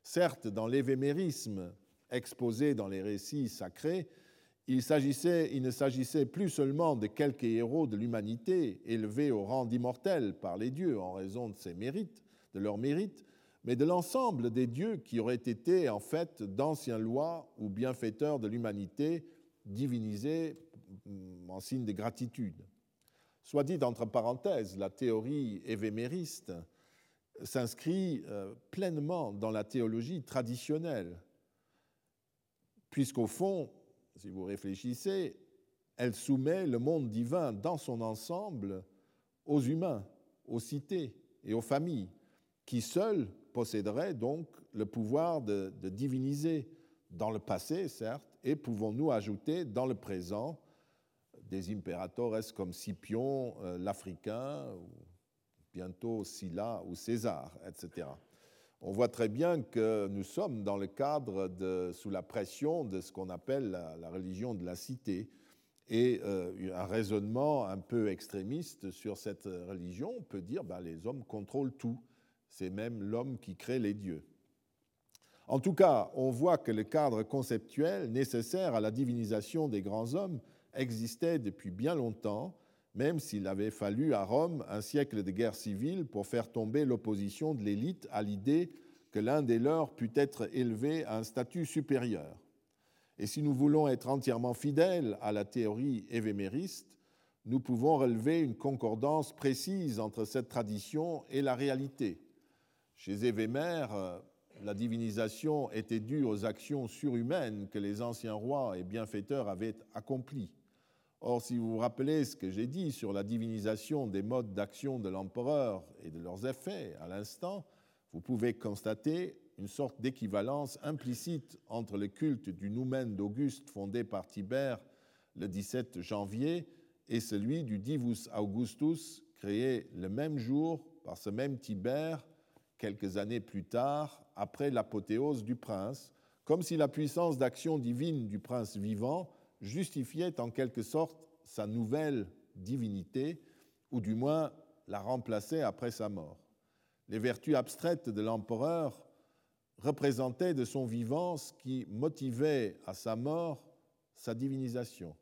Certes, dans l'évémérisme exposé dans les récits sacrés, il, ne s'agissait plus seulement de quelques héros de l'humanité élevés au rang d'immortels par les dieux en raison de, ses mérites, de leurs mérites, mais de l'ensemble des dieux qui auraient été en fait d'anciens lois ou bienfaiteurs de l'humanité divinisés mm, en signe de gratitude. Soit dit entre parenthèses, la théorie évémériste s'inscrit euh, pleinement dans la théologie traditionnelle, puisqu'au fond, si vous réfléchissez, elle soumet le monde divin dans son ensemble aux humains, aux cités et aux familles, qui seuls posséderait donc le pouvoir de, diviniser dans le passé, certes, et pouvons-nous ajouter dans le présent des impératores comme Scipion, euh, l'Africain, bientôt Sylla ou César, etc. On voit très bien que nous sommes dans le cadre sous la pression de ce qu'on appelle la, religion de la cité, et euh, un raisonnement un peu extrémiste sur cette religion on peut dire ben, les hommes contrôlent tout. C'est même l'homme qui crée les dieux. En tout cas, on voit que le cadre conceptuel nécessaire à la divinisation des grands hommes existait depuis bien longtemps, même s'il avait fallu à Rome un siècle de guerre civile pour faire tomber l'opposition de l'élite à l'idée que l'un des leurs pût être élevé à un statut supérieur. Et si nous voulons être entièrement fidèles à la théorie évémériste, nous pouvons relever une concordance précise entre cette tradition et la réalité. Chez Évémer, la divinisation était due aux actions surhumaines que les anciens rois et bienfaiteurs avaient accomplies. Or, si vous vous rappelez ce que j'ai dit sur la divinisation des modes d'action de l'empereur et de leurs effets à l'instant, vous pouvez constater une sorte d'équivalence implicite entre le culte du noumen d'Auguste fondé par Tibère le 17 janvier et celui du Divus Augustus créé le même jour par ce même Tibère quelques années plus tard, après l'apothéose du prince, comme si la puissance d'action divine du prince vivant justifiait en quelque sorte sa nouvelle divinité, ou du moins la remplaçait après sa mort. les vertus abstraites de l'empereur représentaient de son vivant ce qui motivait à sa mort sa divinisation.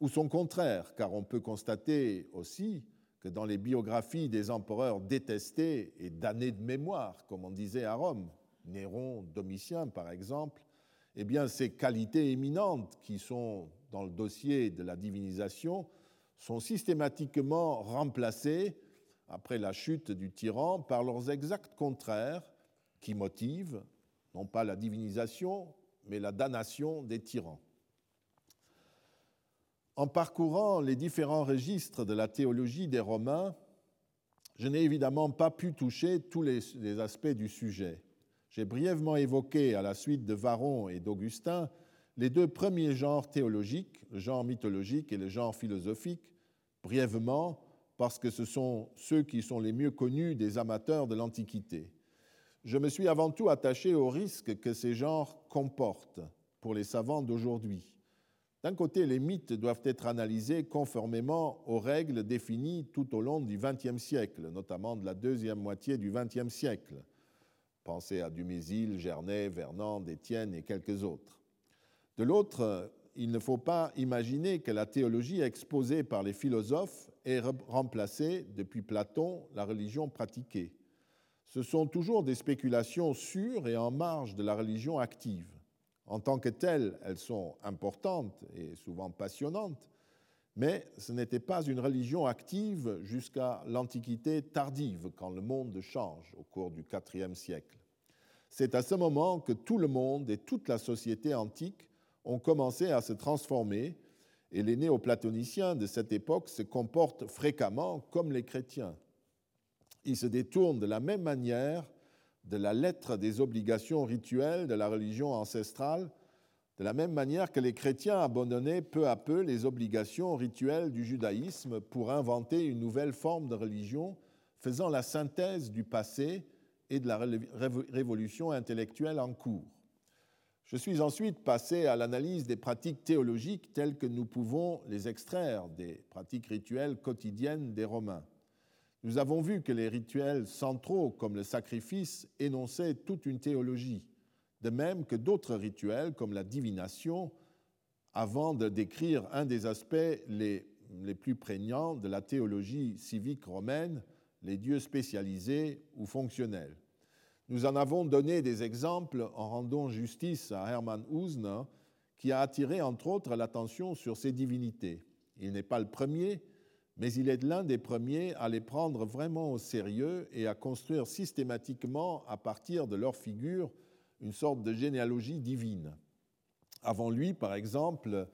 Ou son contraire, car on peut constater aussi que dans les biographies des empereurs détestés et damnés de mémoire, comme on disait à Rome, Néron, Domitien par exemple, eh bien ces qualités éminentes qui sont dans le dossier de la divinisation sont systématiquement remplacées après la chute du tyran par leurs exacts contraires qui motivent non pas la divinisation, mais la damnation des tyrans. En parcourant les différents registres de la théologie des Romains, je n'ai évidemment pas pu toucher tous les, aspects du sujet. J'ai brièvement évoqué, à la suite de Varron et d'Augustin, les deux premiers genres théologiques, le genre mythologique et le genre philosophique, brièvement parce que ce sont ceux qui sont les mieux connus des amateurs de l'Antiquité. Je me suis avant tout attaché aux risques que ces genres comportent pour les savants d'aujourd'hui. D'un côté, les mythes doivent être analysés conformément aux règles définies tout au long du XXe siècle, notamment de la deuxième moitié du XXe siècle. Pensez à Dumézil, Gernet, Vernand, Étienne et quelques autres. De l'autre, il ne faut pas imaginer que la théologie exposée par les philosophes ait remplacé, depuis Platon, la religion pratiquée. Ce sont toujours des spéculations sûres et en marge de la religion active. En tant que telles, elles sont importantes et souvent passionnantes, mais ce n'était pas une religion active jusqu'à l'Antiquité tardive, quand le monde change au cours du IVe siècle. C'est à ce moment que tout le monde et toute la société antique ont commencé à se transformer, et les néoplatoniciens de cette époque se comportent fréquemment comme les chrétiens. Ils se détournent de la même manière de la lettre des obligations rituelles de la religion ancestrale, de la même manière que les chrétiens abandonnaient peu à peu les obligations rituelles du judaïsme pour inventer une nouvelle forme de religion faisant la synthèse du passé et de la révolution intellectuelle en cours. Je suis ensuite passé à l'analyse des pratiques théologiques telles que nous pouvons les extraire des pratiques rituelles quotidiennes des Romains. Nous avons vu que les rituels centraux, comme le sacrifice, énonçaient toute une théologie, de même que d'autres rituels, comme la divination, avant de décrire un des aspects les, plus prégnants de la théologie civique romaine, les dieux spécialisés ou fonctionnels. Nous en avons donné des exemples en rendant justice à Hermann Usner, qui a attiré entre autres l'attention sur ces divinités. Il n'est pas le premier, mais il est l'un des premiers à les prendre vraiment au sérieux et à construire systématiquement, à partir de leur figure, une sorte de généalogie divine. Avant lui, par exemple,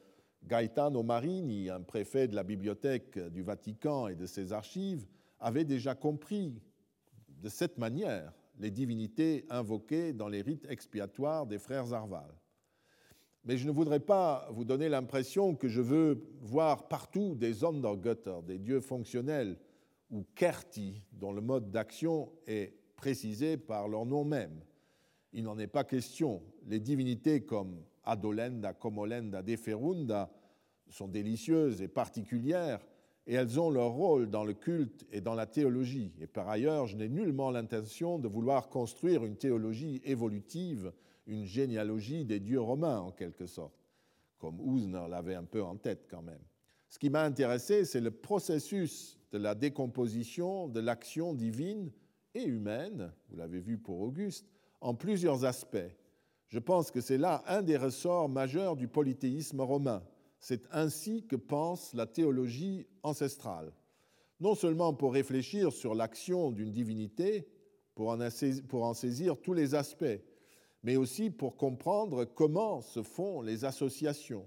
Gaetano Marini, un préfet de la bibliothèque du Vatican et de ses archives, avait déjà compris de cette manière les divinités invoquées dans les rites expiatoires des frères Arval mais je ne voudrais pas vous donner l'impression que je veux voir partout des Sondergötter, des dieux fonctionnels, ou Kerti, dont le mode d'action est précisé par leur nom même. Il n'en est pas question. Les divinités comme Adolenda, Comolenda, Deferunda sont délicieuses et particulières, et elles ont leur rôle dans le culte et dans la théologie. Et par ailleurs, je n'ai nullement l'intention de vouloir construire une théologie évolutive une généalogie des dieux romains en quelque sorte, comme Usner l'avait un peu en tête quand même. Ce qui m'a intéressé, c'est le processus de la décomposition de l'action divine et humaine, vous l'avez vu pour Auguste, en plusieurs aspects. Je pense que c'est là un des ressorts majeurs du polythéisme romain. C'est ainsi que pense la théologie ancestrale. Non seulement pour réfléchir sur l'action d'une divinité, pour en saisir tous les aspects, mais aussi pour comprendre comment se font les associations.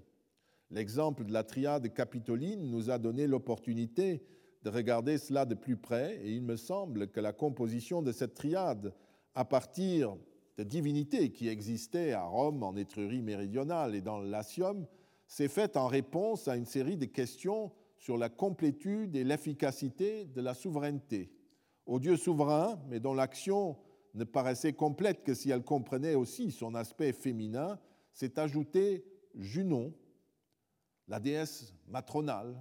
L'exemple de la triade capitoline nous a donné l'opportunité de regarder cela de plus près, et il me semble que la composition de cette triade, à partir de divinités qui existaient à Rome, en Étrurie méridionale et dans le Latium, s'est faite en réponse à une série de questions sur la complétude et l'efficacité de la souveraineté. Au Dieu souverain, mais dont l'action ne paraissait complète que si elle comprenait aussi son aspect féminin, s'est ajouté Junon, la déesse matronale,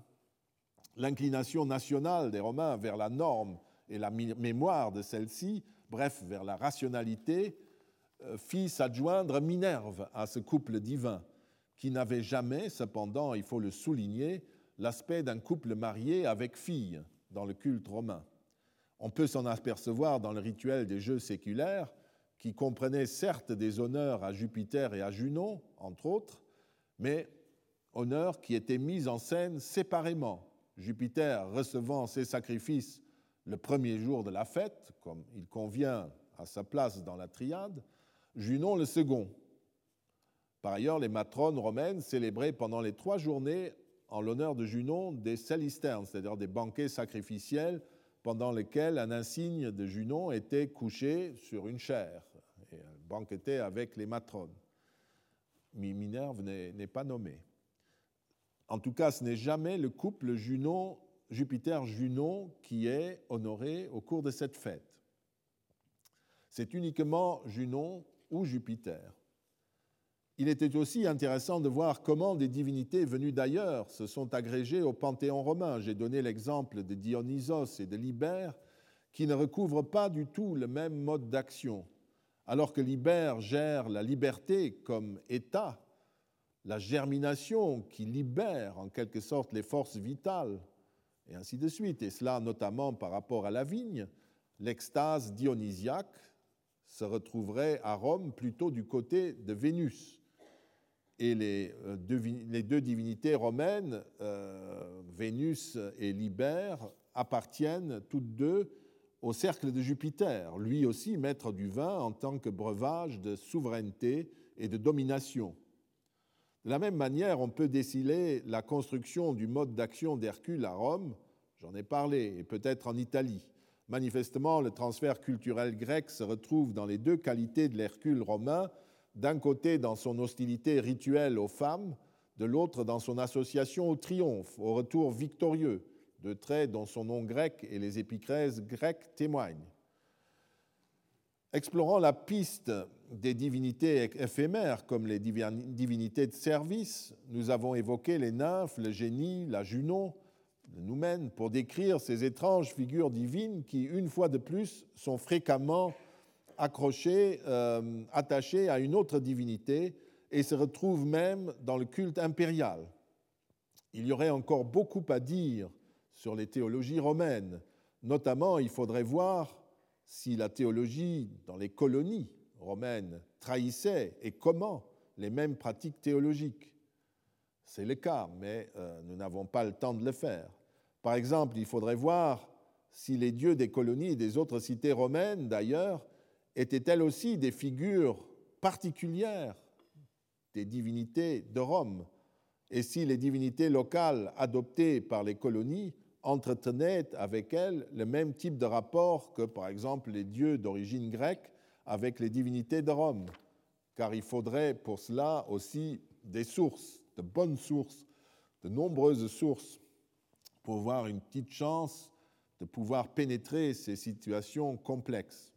l'inclination nationale des Romains vers la norme et la mémoire de celle-ci, bref, vers la rationalité, euh, fit s'adjoindre Minerve à ce couple divin, qui n'avait jamais, cependant, il faut le souligner, l'aspect d'un couple marié avec fille dans le culte romain. On peut s'en apercevoir dans le rituel des jeux séculaires, qui comprenait certes des honneurs à Jupiter et à Junon, entre autres, mais honneurs qui étaient mis en scène séparément, Jupiter recevant ses sacrifices le premier jour de la fête, comme il convient à sa place dans la triade, Junon le second. Par ailleurs, les matrones romaines célébraient pendant les trois journées en l'honneur de Junon des célisternes, c'est-à-dire des banquets sacrificiels pendant lesquels un insigne de Junon était couché sur une chair et banquetait avec les matrones. Minerve n'est pas nommé. En tout cas, ce n'est jamais le couple Junon, Jupiter-Junon qui est honoré au cours de cette fête. C'est uniquement Junon ou Jupiter. Il était aussi intéressant de voir comment des divinités venues d'ailleurs se sont agrégées au panthéon romain. J'ai donné l'exemple de Dionysos et de Libère, qui ne recouvrent pas du tout le même mode d'action. Alors que Libère gère la liberté comme état, la germination qui libère en quelque sorte les forces vitales, et ainsi de suite, et cela notamment par rapport à la vigne, l'extase dionysiaque se retrouverait à Rome plutôt du côté de Vénus. Et les euh, deux, divinités romaines, euh, Vénus et Libère, appartiennent toutes deux au cercle de Jupiter, lui aussi maître du vin en tant que breuvage de souveraineté et de domination. De la même manière, on peut déciler la construction du mode d'action d'Hercule à Rome, j'en ai parlé, et peut-être en Italie. Manifestement, le transfert culturel grec se retrouve dans les deux qualités de l'Hercule romain, d'un côté dans son hostilité rituelle aux femmes, de l'autre dans son association au triomphe, au retour victorieux, de traits dont son nom grec et les épicrèses grecques témoignent. Explorant la piste des divinités éphémères comme les divinités de service, nous avons évoqué les nymphes, le génie, la Junon, le Noumen, pour décrire ces étranges figures divines qui, une fois de plus, sont fréquemment accroché, euh, attaché à une autre divinité et se retrouve même dans le culte impérial. Il y aurait encore beaucoup à dire sur les théologies romaines. Notamment, il faudrait voir si la théologie dans les colonies romaines trahissait et comment les mêmes pratiques théologiques. C'est le cas, mais euh, nous n'avons pas le temps de le faire. Par exemple, il faudrait voir si les dieux des colonies et des autres cités romaines, d'ailleurs, étaient-elles aussi des figures particulières des divinités de Rome et si les divinités locales adoptées par les colonies entretenaient avec elles le même type de rapport que, par exemple, les dieux d'origine grecque avec les divinités de Rome, car il faudrait pour cela aussi des sources, de bonnes sources, de nombreuses sources, pour avoir une petite chance de pouvoir pénétrer ces situations complexes.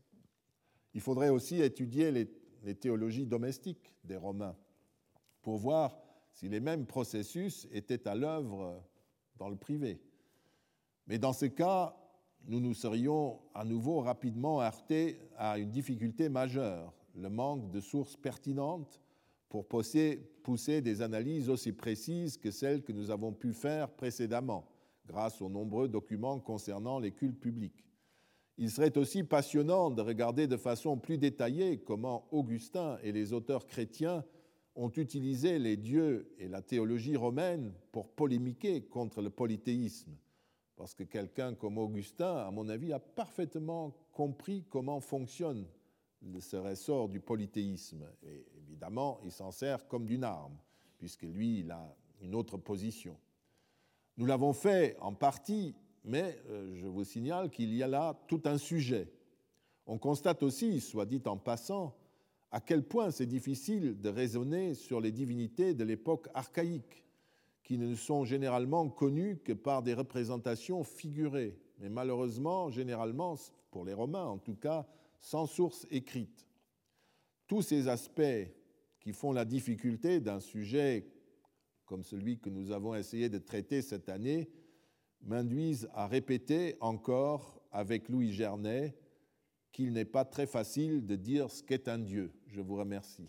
Il faudrait aussi étudier les, théologies domestiques des Romains pour voir si les mêmes processus étaient à l'œuvre dans le privé. Mais dans ce cas, nous nous serions à nouveau rapidement heurtés à une difficulté majeure, le manque de sources pertinentes pour pousser, des analyses aussi précises que celles que nous avons pu faire précédemment, grâce aux nombreux documents concernant les cultes publics. Il serait aussi passionnant de regarder de façon plus détaillée comment Augustin et les auteurs chrétiens ont utilisé les dieux et la théologie romaine pour polémiquer contre le polythéisme. Parce que quelqu'un comme Augustin, à mon avis, a parfaitement compris comment fonctionne ce ressort du polythéisme. Et évidemment, il s'en sert comme d'une arme, puisque lui, il a une autre position. Nous l'avons fait en partie mais euh, je vous signale qu'il y a là tout un sujet. On constate aussi, soit dit en passant, à quel point c'est difficile de raisonner sur les divinités de l'époque archaïque, qui ne sont généralement connues que par des représentations figurées, mais malheureusement, généralement, pour les Romains en tout cas, sans source écrite. Tous ces aspects qui font la difficulté d'un sujet comme celui que nous avons essayé de traiter cette année m'induisent à répéter encore avec Louis Gernet qu'il n'est pas très facile de dire ce qu'est un Dieu. Je vous remercie.